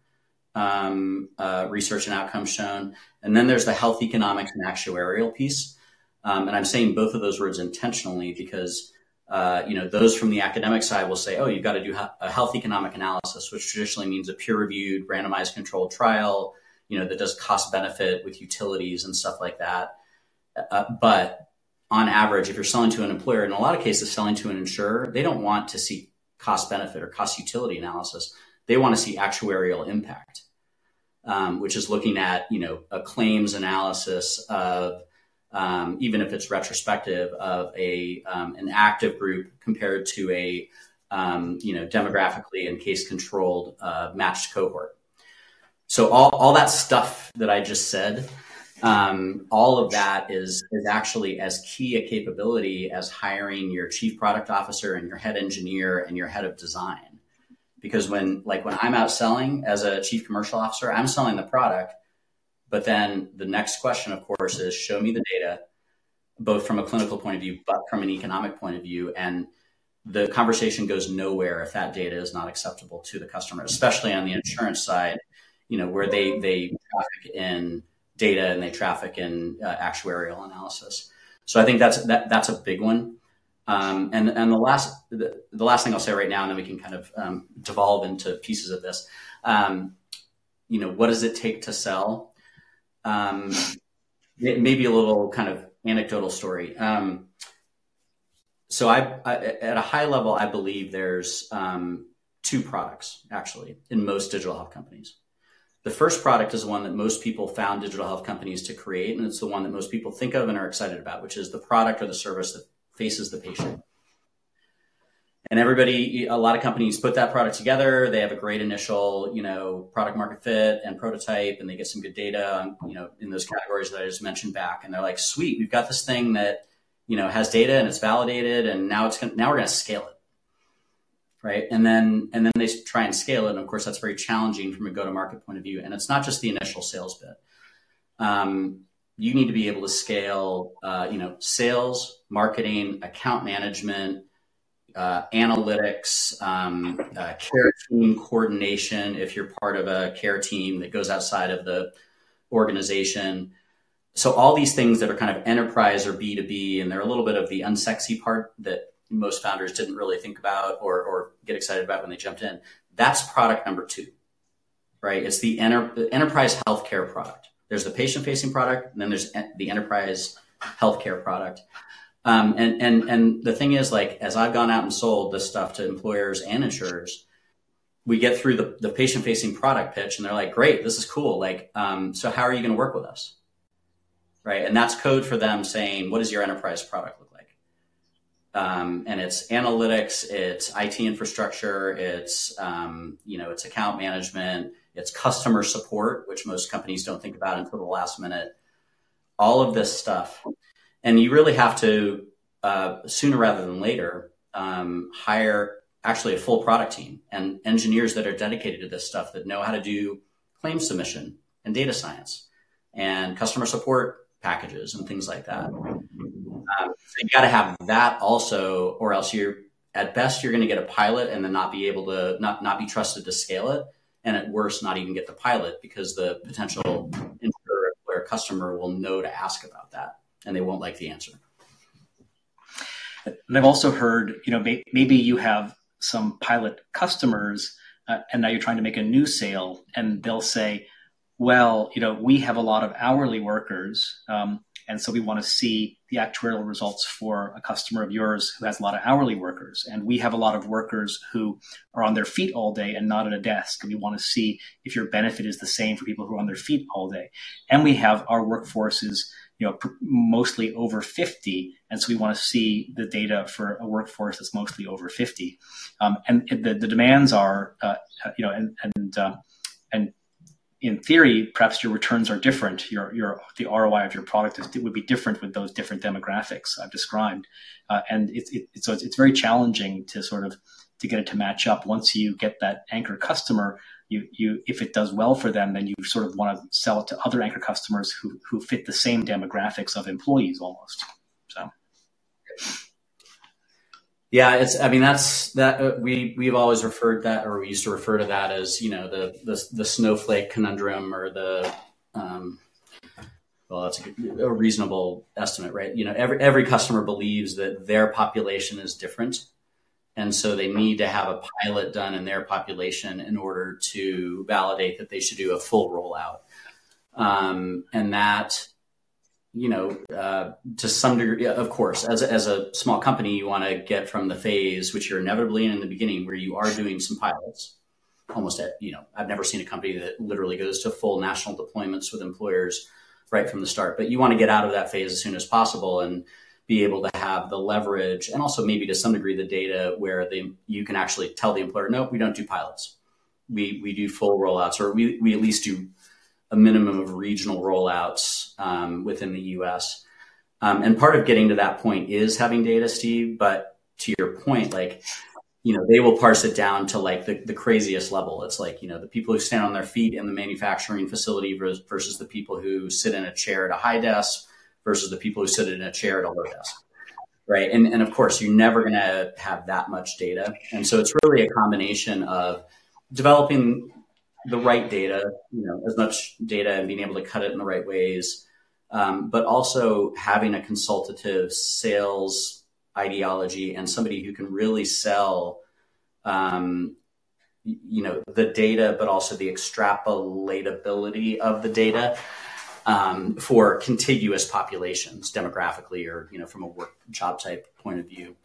um, uh, research and outcomes shown. And then there's the health economics and actuarial piece. Um, and I'm saying both of those words intentionally because, uh, you know, those from the academic side will say, oh, you've got to do a health economic analysis, which traditionally means a peer reviewed, randomized controlled trial, you know, that does cost benefit with utilities and stuff like that. Uh, but on average, if you're selling to an employer, in a lot of cases, selling to an insurer, they don't want to see cost benefit or cost utility analysis. They want to see actuarial impact, um, which is looking at you know a claims analysis of um, even if it's retrospective of a um, an active group compared to a um, you know demographically and case controlled uh, matched cohort. So all, all that stuff that I just said, um, all of that is is actually as key a capability as hiring your chief product officer and your head engineer and your head of design because when like when I'm out selling as a chief commercial officer, I'm selling the product. But then the next question, of course, is show me the data, both from a clinical point of view, but from an economic point of view. And the conversation goes nowhere if that data is not acceptable to the customer, especially on the insurance side, you know, where they they traffic in data and they traffic in uh, actuarial analysis. So I think that's that that's a big one. Um, and and the last the, the, last thing I'll say right now, and then we can kind of um, devolve into pieces of this. Um, you know, what does it take to sell? Um, maybe a little kind of anecdotal story. Um, so I, I, at a high level, I believe there's um, two products actually in most digital health companies. The first product is the one that most people found digital health companies to create, and it's the one that most people think of and are excited about, which is the product or the service that faces the patient. And everybody, a lot of companies put that product together. They have a great initial, you know, product market fit and prototype, and they get some good data, on, you know, in those categories that I just mentioned back. And they're like, "Sweet, we've got this thing that, you know, has data and it's validated, and now it's gonna, now we're going to scale it." right and then and then they try and scale it and of course that's very challenging from a go-to-market point of view and it's not just the initial sales bit um, you need to be able to scale, uh, you know, sales, marketing, account management, uh, analytics, um, uh, care team coordination. If you're part of a care team that goes outside of the organization, so all these things that are kind of enterprise or B2B, and they're a little bit of the unsexy part that most founders didn't really think about or, or get excited about when they jumped in. That's product number two, right? It's the enter, enterprise healthcare product. There's the patient facing product, and then there's the enterprise healthcare product. Um, and, and, and the thing is, like, as I've gone out and sold this stuff to employers and insurers, we get through the, the patient facing product pitch and they're like, great, this is cool. Like, um, so how are you going to work with us? Right. And that's code for them saying, what does your enterprise product look like? Um, and it's analytics, it's IT infrastructure, it's, um, you know, it's account management, it's customer support, which most companies don't think about until the last minute. All of this stuff. And you really have to, uh, sooner rather than later, um, hire actually a full product team and engineers that are dedicated to this stuff that know how to do claim submission and data science and customer support packages and things like that. Um, so you got to have that also, or else you're at best you're going to get a pilot and then not be able to not not be trusted to scale it and at worst not even get the pilot because the potential insurer or customer will know to ask about that and they won't like the answer. And I've also heard, you know, may, maybe you have some pilot customers uh, and now you're trying to make a new sale and they'll say, well, you know, we have a lot of hourly workers. Um, and so we want to see the actuarial results for a customer of yours who has a lot of hourly workers. And we have a lot of workers who are on their feet all day and not at a desk. And we want to see if your benefit is the same for people who are on their feet all day. And we have our workforces." You know, mostly over 50. And so we want to see the data for a workforce that's mostly over 50. Um, and the, the demands are, uh, you know, and, and, uh, and in theory, perhaps your returns are different. Your your the ROI of your product is, would be different with those different demographics I've described, uh, and it's it, so it's, it's very challenging to sort of to get it to match up. Once you get that anchor customer, you you if it does well for them, then you sort of want to sell it to other anchor customers who who fit the same demographics of employees almost. So. Yeah, it's. I mean, that's that. Uh, we we've always referred that, or we used to refer to that as you know the the, the snowflake conundrum, or the um, well, that's a, a, reasonable estimate, right? You know, every every customer believes that their population is different, and so they need to have a pilot done in their population in order to validate that they should do a full rollout, um, and that you know, uh, to some degree, of course, as a, as a small company, you want to get from the phase which you're inevitably in in the beginning, where you are doing some pilots. Almost at, you know, I've never seen a company that literally goes to full national deployments with employers right from the start. But you want to get out of that phase as soon as possible and be able to have the leverage and also maybe to some degree the data where they, you can actually tell the employer, no, we don't do pilots. We, we do full rollouts or we, we at least do a minimum of regional rollouts um, within the US. Um, and part of getting to that point is having data, Steve. But to your point, like, you know, they will parse it down to like the, the craziest level. It's like, you know, the people who stand on their feet in the manufacturing facility versus the people who sit in a chair at a high desk versus the people who sit in a chair at a low desk. Right. And, and of course, you're never going to have that much data. And so it's really a combination of developing the right data, you know, as much data and being able to cut it in the right ways, um, but also having a consultative sales ideology and somebody who can really sell, um, you know, the data, but also the extrapolatability of the data um, for contiguous populations demographically or, you know, from a work job type point of view.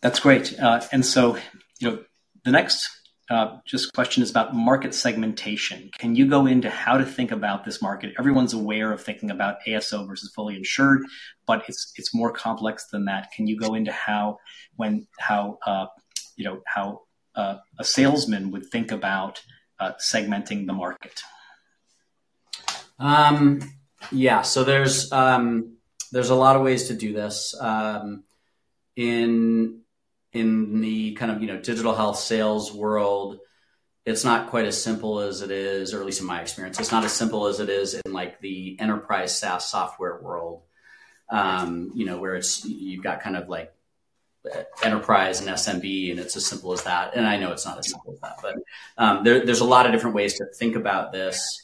That's great. Uh, and so, you know, the next uh, just question is about market segmentation. Can you go into how to think about this market? Everyone's aware of thinking about ASO versus fully insured, but it's it's more complex than that. Can you go into how when how uh, you know how uh, a salesman would think about uh, segmenting the market? Um, yeah, so there's um, there's a lot of ways to do this. Um, in in the kind of you know digital health sales world it's not quite as simple as it is or at least in my experience it's not as simple as it is in like the enterprise saas software world. Um, you know where it's you've got kind of like enterprise and smb and it's as simple as that. And i know it's not as simple as that but um, there, there's a lot of different ways to think about this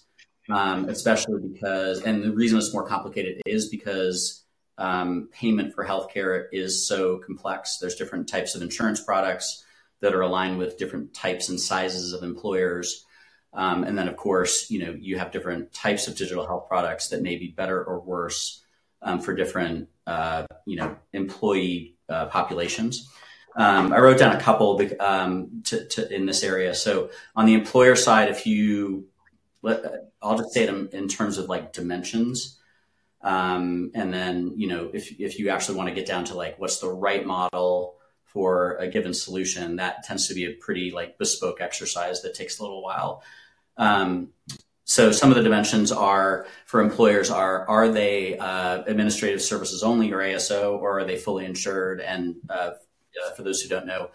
um, especially because and the reason it's more complicated is because um, payment for healthcare is so complex. There's different types of insurance products that are aligned with different types and sizes of employers. Um, and then, of course, you know, you have different types of digital health products that may be better or worse um, for different, uh, you know, employee uh, populations. Um, I wrote down a couple um, to, to, in this area. So on the employer side, if you, let, I'll just say them in terms of like dimensions. Um, and then, you know, if, if you actually want to get down to like what's the right model for a given solution, that tends to be a pretty like bespoke exercise that takes a little while. Um, so some of the dimensions are for employers are are they uh, administrative services only or ASO or are they fully insured? And uh, uh, for those who don't know,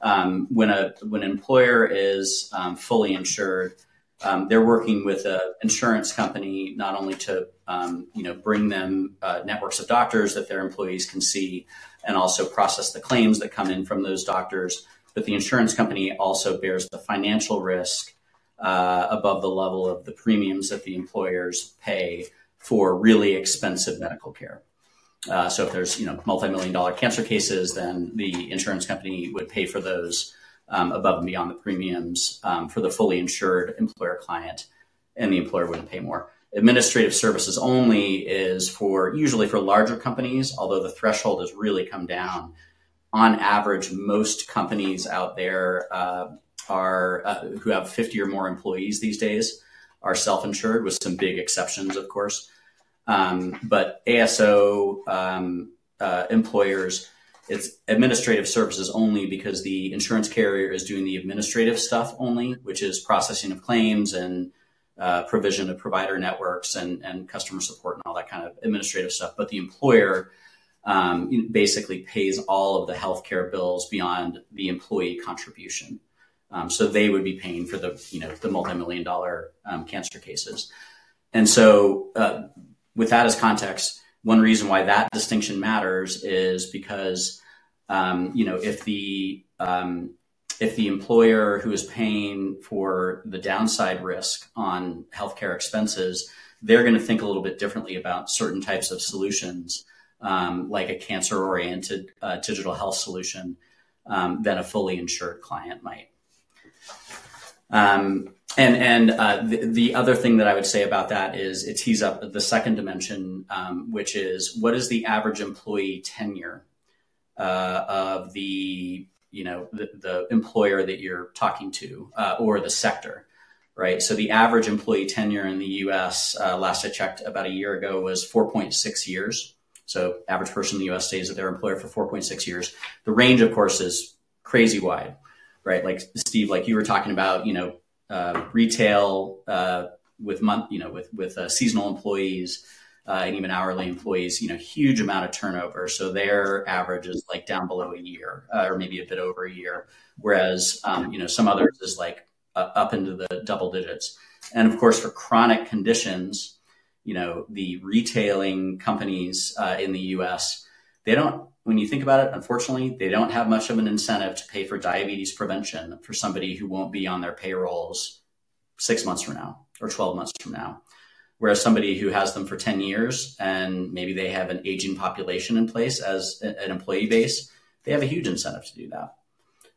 um, when a when an employer is um, fully insured, um, they're working with an insurance company not only to um, you know bring them uh, networks of doctors that their employees can see and also process the claims that come in from those doctors but the insurance company also bears the financial risk uh, above the level of the premiums that the employers pay for really expensive medical care. Uh, so if there's you know multi-million dollar cancer cases then the insurance company would pay for those above and beyond the premiums um, for the fully insured employer client, and the employer wouldn't pay more. Administrative services only is for usually for larger companies, although the threshold has really come down. On average, most companies out there uh, are uh, who have 50 or more employees these days are self-insured, with some big exceptions, of course. Um, but ASO um, uh, employers it's administrative services only because the insurance carrier is doing the administrative stuff only, which is processing of claims and uh, provision of provider networks and, and customer support and all that kind of administrative stuff. But the employer um, basically pays all of the healthcare bills beyond the employee contribution. Um, so they would be paying for the you know the multi-million dollar um, cancer cases. And so uh, with that as context, one reason why that distinction matters is because um, you know if the um, if the employer who is paying for the downside risk on healthcare expenses, they're going to think a little bit differently about certain types of solutions, um, like a cancer-oriented uh, digital health solution, um, than a fully insured client might. Um, and and uh, the, the, other thing that I would say about that is it tees up the second dimension, um, which is what is the average employee tenure uh, of the you know the, the, employer that you're talking to uh, or the sector, right? So the average employee tenure in the U.S. Uh, last I checked about a year ago was 4.6 years. So average person in the U.S. stays at their employer for 4.6 years. The range, of course, is crazy wide right? Like Steve, like you were talking about, you know, uh, retail uh, with month, you know, with with uh, seasonal employees uh, and even hourly employees, you know, huge amount of turnover. So their average is like down below a year, uh, or maybe a bit over a year, whereas um, you know some others is like uh, up into the double digits. And of course, for chronic conditions, you know, the retailing companies in the U.S. they don't when you think about it, unfortunately, they don't have much of an incentive to pay for diabetes prevention for somebody who won't be on their payrolls six months from now or 12 months from now. Whereas somebody who has them for 10 years and maybe they have an aging population in place as an employee base, they have a huge incentive to do that.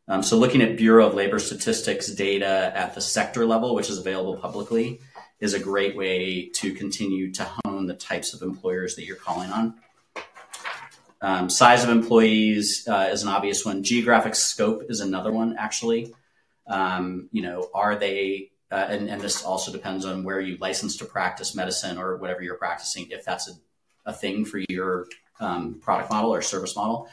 Um, so looking at Bureau of Labor Statistics data at the sector level, which is available publicly, is a great way to continue to hone the types of employers that you're calling on. Um, size of employees uh, is an obvious one. Geographic scope is another one, actually. Um, you know, are they, uh, and, and, this also depends on where you license to practice medicine or whatever you're practicing, if that's a, a thing for your um, product model or service model.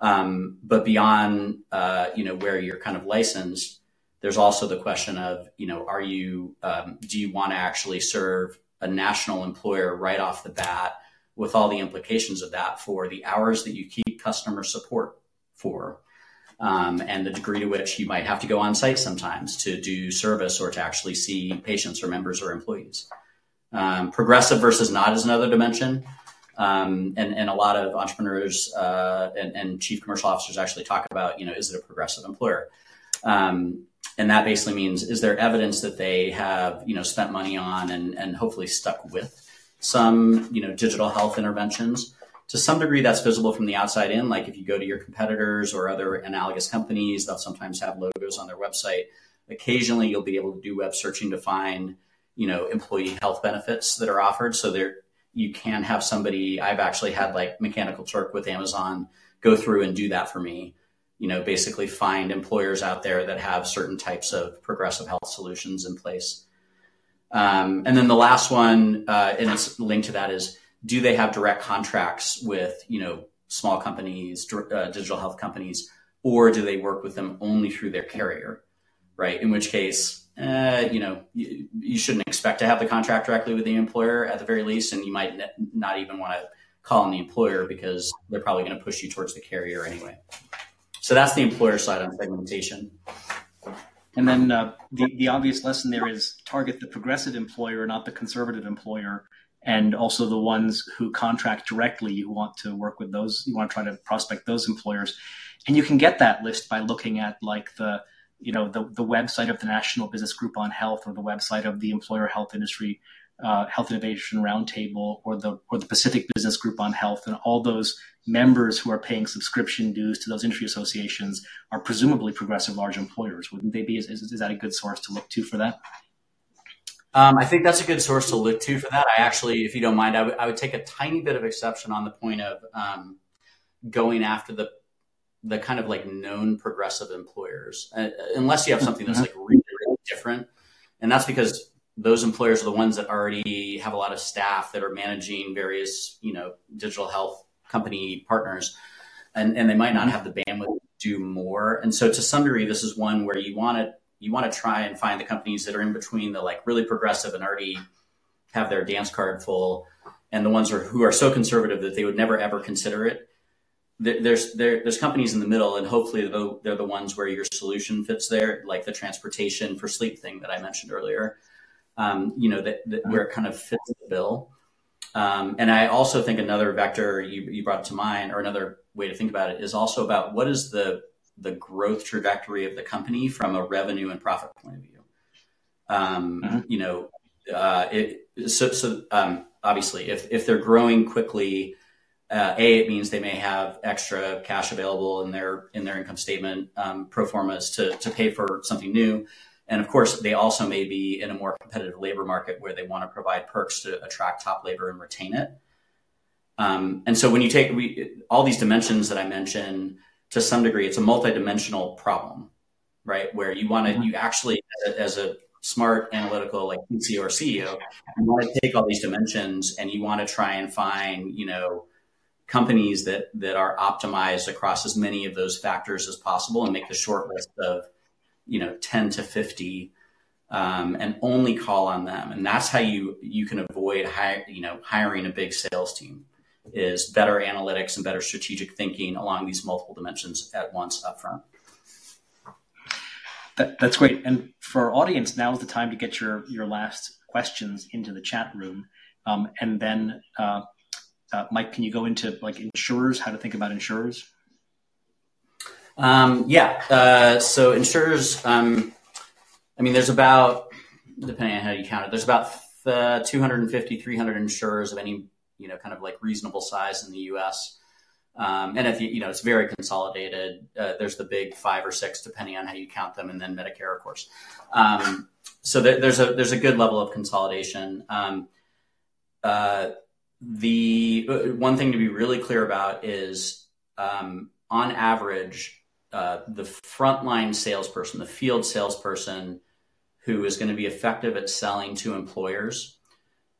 Um, but beyond, uh, you know, where you're kind of licensed, there's also the question of, you know, are you, um, do you want to actually serve a national employer right off the bat? With all the implications of that for the hours that you keep customer support for. Um, and the degree to which you might have to go on site sometimes to do service or to actually see patients or members or employees. Um, progressive versus not is another dimension. Um, and, and a lot of entrepreneurs uh, and, and, chief commercial officers actually talk about, you know, is it a progressive employer? Um, and that basically means is there evidence that they have, you know, spent money on and, and hopefully stuck with some, you know, digital health interventions. To some degree, that's visible from the outside in. Like if you go to your competitors or other analogous companies, they'll sometimes have logos on their website. Occasionally, you'll be able to do web searching to find, you know, employee health benefits that are offered. So there, you can have somebody. I've actually had like Mechanical Turk with Amazon go through and do that for me. You know, basically find employers out there that have certain types of progressive health solutions in place. Um, and then the last one, uh, and it's linked to that, is do they have direct contracts with you know small companies, uh, digital health companies, or do they work with them only through their carrier? Right. In which case, uh, you know, you, you, shouldn't expect to have the contract directly with the employer at the very least, and you might not even want to call on the employer because they're probably going to push you towards the carrier anyway. So that's the employer side on segmentation. And then uh, the, the obvious lesson there is target the progressive employer, not the conservative employer, and also the ones who contract directly. You want to work with those, you want to try to prospect those employers. And you can get that list by looking at like the, you know, the, the website of the National Business Group on Health or the website of the Employer Health Industry uh, Health Innovation Roundtable or the or the Pacific Business Group on Health, and all those members who are paying subscription dues to those industry associations are presumably progressive large employers. Wouldn't they be? Is, is, that a good source to look to for that? Um, I think that's a good source to look to for that. I actually, if you don't mind, I, w- I would take a tiny bit of exception on the point of um, going after the the kind of like known progressive employers, uh, unless you have something that's like really, really different. And that's because those employers are the ones that already have a lot of staff that are managing various, you know, digital health company partners. and, and they might not have the bandwidth to do more. And so to some degree, this is one where you want to you want to try and find the companies that are in between the like really progressive and already have their dance card full, and the ones who are so conservative that they would never ever consider it. There's there, there's companies in the middle, and hopefully they're the ones where your solution fits there, like the transportation for sleep thing that I mentioned earlier. Um, you know that, that where it kind of fits the bill. Um, and I also think another vector you, you brought to mind, or another way to think about it, is also about what is the the growth trajectory of the company from a revenue and profit point of view. Um, mm-hmm. You know, uh, it, so, so um, obviously, if if they're growing quickly, uh, a it means they may have extra cash available in their in their income statement um, pro formas to to pay for something new. And of course, they also may be in a more competitive labor market where they want to provide perks to attract top labor and retain it. Um, and so when you take we, all these dimensions that I mentioned, to some degree, it's a multidimensional problem, right? Where you want to, mm-hmm. you actually, as a, smart analytical like CCO or CEO, you want to take all these dimensions and you want to try and find, you know, companies that that are optimized across as many of those factors as possible and make the short list of, you know, 10 to 50 um, and only call on them. And that's how you you can avoid hire, you know, hiring a big sales team is better analytics and better strategic thinking along these multiple dimensions at once up front. That, that's great. And for our audience, now is the time to get your, your last questions into the chat room. Um, and then, uh, uh, Mike, can you go into like insurers, how to think about insurers? Um, yeah. Uh, so insurers, um, I mean, there's about, depending on how you count it, there's about uh, 250, 300 insurers of any you know, kind of like reasonable size in the U.S. Um, and if you, you know, it's very consolidated. Uh, there's the big five or six, depending on how you count them, and then Medicare, of course. Um, so there, there's a there's a good level of consolidation. Um, uh, the uh, one thing to be really clear about is, um, on average, uh, the frontline salesperson, the field salesperson, who is going to be effective at selling to employers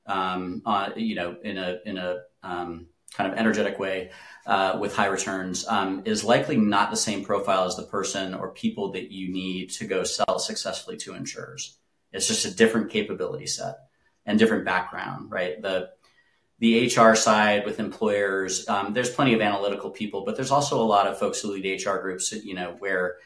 um, uh, you know, in a in a um, kind of energetic way uh, with high returns um, is likely not the same profile as the person or people that you need to go sell successfully to insurers. It's just a different capability set and different background, right? The the HR side with employers, um, there's plenty of analytical people, but there's also a lot of folks who lead HR groups, you know, where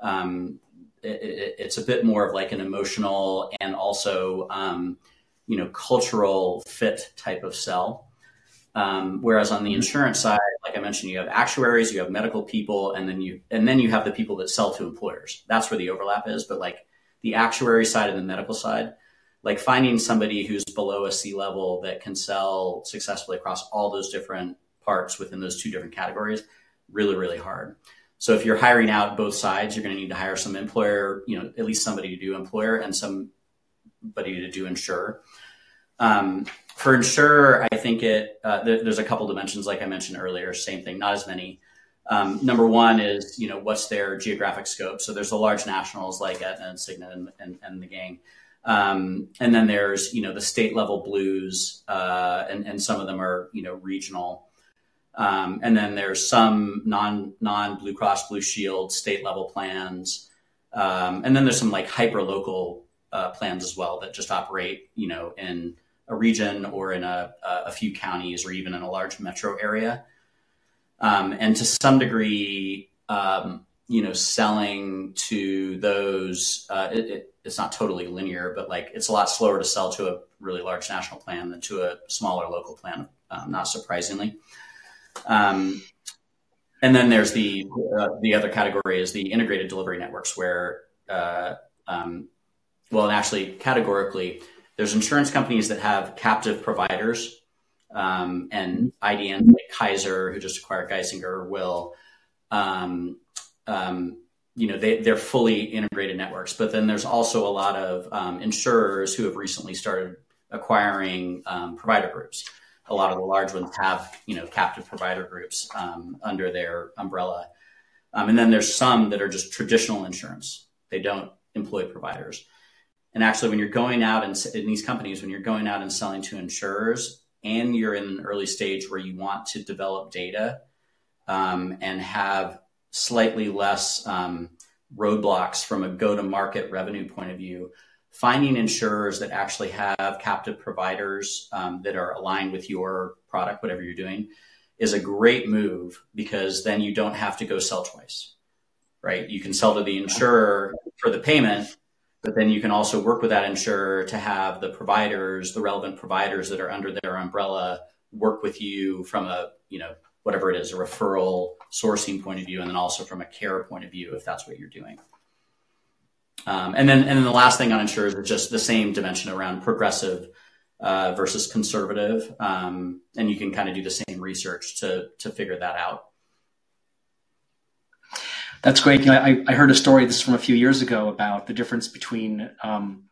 um, it, it's a bit more of like an emotional and also um, you know cultural fit type of sell. Um, whereas on the mm-hmm. insurance side, like I mentioned, you have actuaries, you have medical people, and then you and then you have the people that sell to employers. That's where the overlap is. But like the actuary side and the medical side, like finding somebody who's below a C level that can sell successfully across all those different parts within those two different categories, really, really hard. So if you're hiring out both sides, you're going to need to hire some employer, you know, at least somebody to do employer and somebody to do insure. Um, for insure, I think it uh, th- there's a couple dimensions, like I mentioned earlier. Same thing, not as many. Um, number one is you know what's their geographic scope. So there's the large nationals like Aetna and Cigna and, and, and the gang, um, and then there's you know the state level blues, uh, and and some of them are you know regional. Um, and then there's some non non Blue Cross Blue Shield state level plans, um, and then there's some like hyper local uh, plans as well that just operate, you know, in a region or in a, a few counties or even in a large metro area. Um, and to some degree, um, you know, selling to those, uh, it, it, it's not totally linear, but like it's a lot slower to sell to a really large national plan than to a smaller local plan, um, not surprisingly. Um, and then there's the uh, the other category is the integrated delivery networks, where uh, um, well, and actually categorically, there's insurance companies that have captive providers, um, and IDN like Kaiser, who just acquired Geisinger, will, um, um, you know, they, they're fully integrated networks. But then there's also a lot of um, insurers who have recently started acquiring um, provider groups. A lot of the large ones have, you know, captive provider groups um, under their umbrella. and then there's some that are just traditional insurance. They don't employ providers. And actually, when you're going out and in these companies, when you're going out and selling to insurers, and you're in an early stage where you want to develop data, um, and have slightly less um, roadblocks from a go-to-market revenue point of view, finding insurers that actually have captive providers um, that are aligned with your product, whatever you're doing, is a great move because then you don't have to go sell twice, right? You can sell to the insurer for the payment, but then you can also work with that insurer to have the providers, the relevant providers that are under their umbrella work with you from a, you know, whatever it is, a referral sourcing point of view, and then also from a care point of view, if that's what you're doing. Um, and then, and then the last thing on insurers is just the same dimension around progressive uh, versus conservative, um, and you can kind of do the same research to to figure that out. That's great. You know, I, I heard a story. This from a few years ago about the difference between um,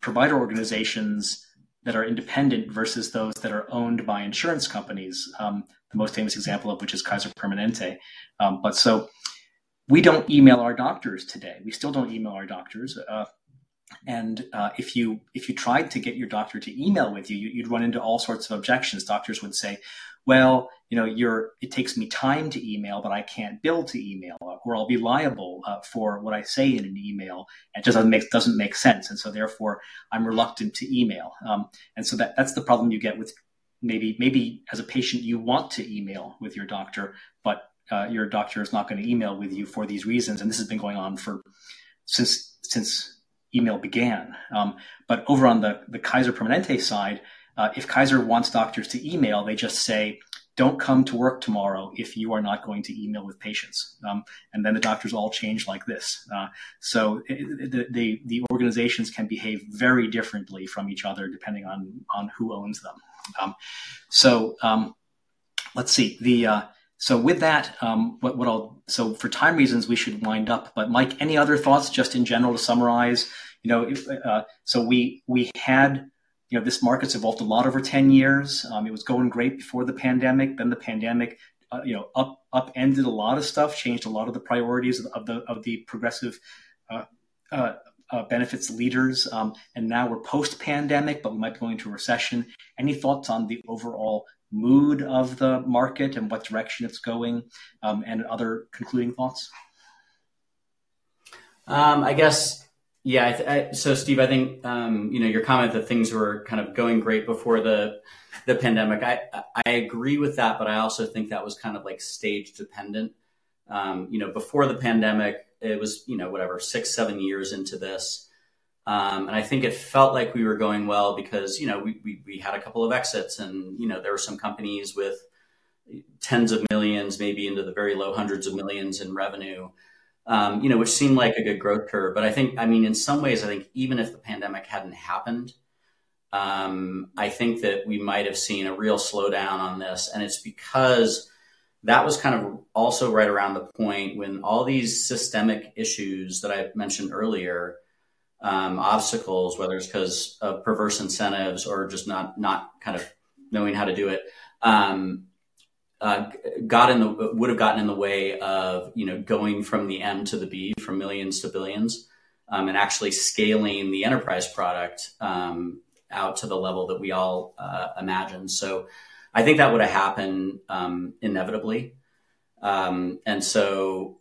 provider organizations that are independent versus those that are owned by insurance companies. Um, the most famous example of which is Kaiser Permanente. Um, but so we don't email our doctors today. We still don't email our doctors. Uh, and uh, if you if you tried to get your doctor to email with you, you'd run into all sorts of objections. Doctors would say, "Well, you know, you're it takes me time to email, but I can't bill to email, or I'll be liable uh, for what I say in an email. It just doesn't make doesn't make sense, and so therefore I'm reluctant to email. Um, and so that that's the problem you get with maybe maybe as a patient you want to email with your doctor, but uh, your doctor is not going to email with you for these reasons. And this has been going on for since since email began. Um, but over on the the Kaiser Permanente side, uh, if Kaiser wants doctors to email, they just say, "Don't come to work tomorrow if you are not going to email with patients." Um, and then the doctors all change like this. Uh, so it, the, the the organizations can behave very differently from each other depending on on who owns them. Um, so um, let's see the uh, so with that, um, what, what I'll so for time reasons we should wind up. But Mike, any other thoughts, just in general, to summarize? You know, if, uh, so we we had you know this market's evolved a lot over ten years. Um, it was going great before the pandemic. Then the pandemic, uh, you know, up upended a lot of stuff, changed a lot of the priorities of the of the progressive. Uh, uh, uh benefits leaders, um, and now we're post pandemic, but we might be going into a recession. Any thoughts on the overall mood of the market and what direction it's going, um, and other concluding thoughts? Um, I guess, yeah. I I, so, Steve, I think um, you know your comment that things were kind of going great before the the pandemic. I I agree with that, but I also think that was kind of like stage dependent. Um, you know, before the pandemic, it was you know whatever six seven years into this um, and I think it felt like we were going well because, you know, we, we, we, had a couple of exits and, you know, there were some companies with tens of millions, maybe into the very low hundreds of millions in revenue, um, you know, which seemed like a good growth curve. But I think, I mean, in some ways, I think even if the pandemic hadn't happened, um, I think that we might have seen a real slowdown on this. And it's because that was kind of also right around the point when all these systemic issues that I mentioned earlier um, obstacles, whether it's because of perverse incentives or just not not kind of knowing how to do it, um, uh, got in the would have gotten in the way of you know going from the M to the B, from millions to billions, um, and actually scaling the enterprise product um, out to the level that we all uh, imagine. So, I think that would have happened um, inevitably, um, and so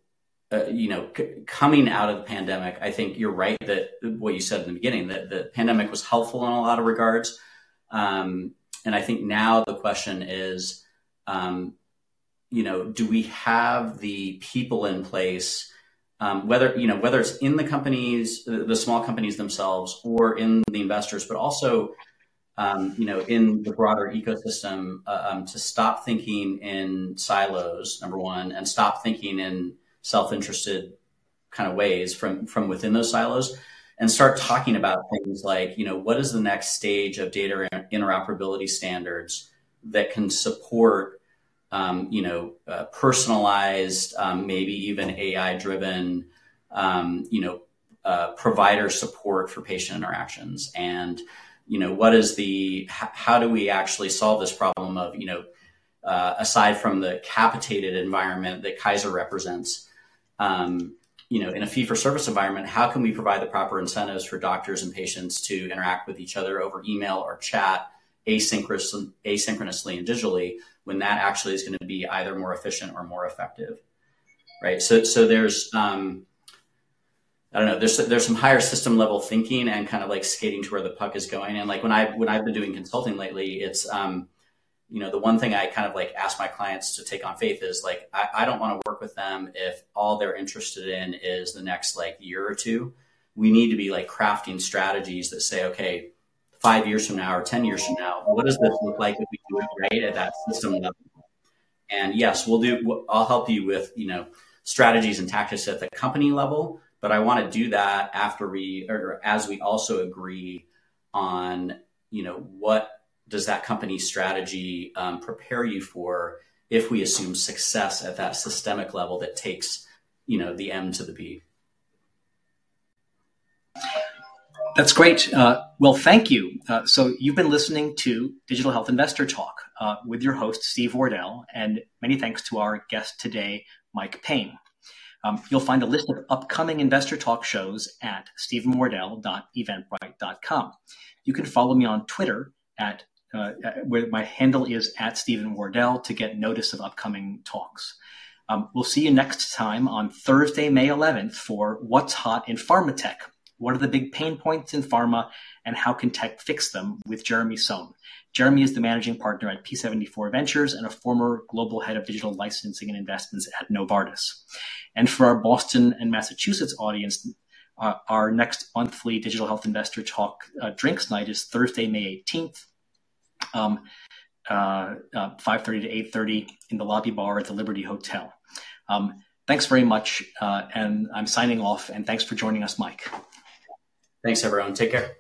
uh, you know, c- coming out of the pandemic, I think you're right that what you said in the beginning that the pandemic was helpful in a lot of regards. Um, and I think now the question is, um, you know, do we have the people in place, um, whether you know whether it's in the companies, the, small companies themselves, or in the investors, but also, um, you know, in the broader ecosystem, uh, um, to stop thinking in silos, number one, and stop thinking in self-interested kind of ways from from within those silos and start talking about things like you know what is the next stage of data interoperability standards that can support um, you know uh, personalized um, maybe even ai driven um, you know uh, provider support for patient interactions. And you know what is the how do we actually solve this problem of you know uh, aside from the capitated environment that kaiser represents um, you know, in a fee for service environment, how can we provide the proper incentives for doctors and patients to interact with each other over email or chat asynchronously, asynchronously and digitally when that actually is going to be either more efficient or more effective, right? So, so there's, um, I don't know, there's there's some higher system level thinking and kind of like skating to where the puck is going. And like when I when I've been doing consulting lately, it's um, you know, the one thing I kind of like ask my clients to take on faith is like I, I don't want to work with them if all they're interested in is the next like year or two. We need to be like crafting strategies that say, okay, five years from now or 10 years from now, what does this look like if we do it right at that system level? And yes, we'll do, I'll help you with, you know, strategies and tactics at the company level, but I want to do that after we, or as we also agree on, you know, what does that company strategy um, prepare you for if we assume success at that systemic level that takes, you know, the M to the B? That's great. Uh, well, thank you. Uh, so you've been listening to Digital Health Investor Talk uh, with your host, Steve Wardell, and many thanks to our guest today, Mike Payne. Um, you'll find a list of upcoming Investor Talk shows at stevenwardell.eventbrite.com. You can follow me on Twitter at uh, where my handle is at Steven Wardell to get notice of upcoming talks. Um, we'll see you next time on Thursday, May 11th for What's Hot in Pharma Tech what are the big pain points in pharma and how can tech fix them with Jeremy Sohn? Jeremy is the managing partner at P74 Ventures and a former global head of digital licensing and investments at Novartis. And for our Boston and Massachusetts audience, uh, our next monthly Digital Health Investor Talk uh, drinks night is Thursday, May 18th, um, uh, 5.30 uh, to 8.30 in the lobby bar at the Liberty Hotel. Um, thanks very much, uh, and I'm signing off, and thanks for joining us, Mike. Thanks, everyone. Take care.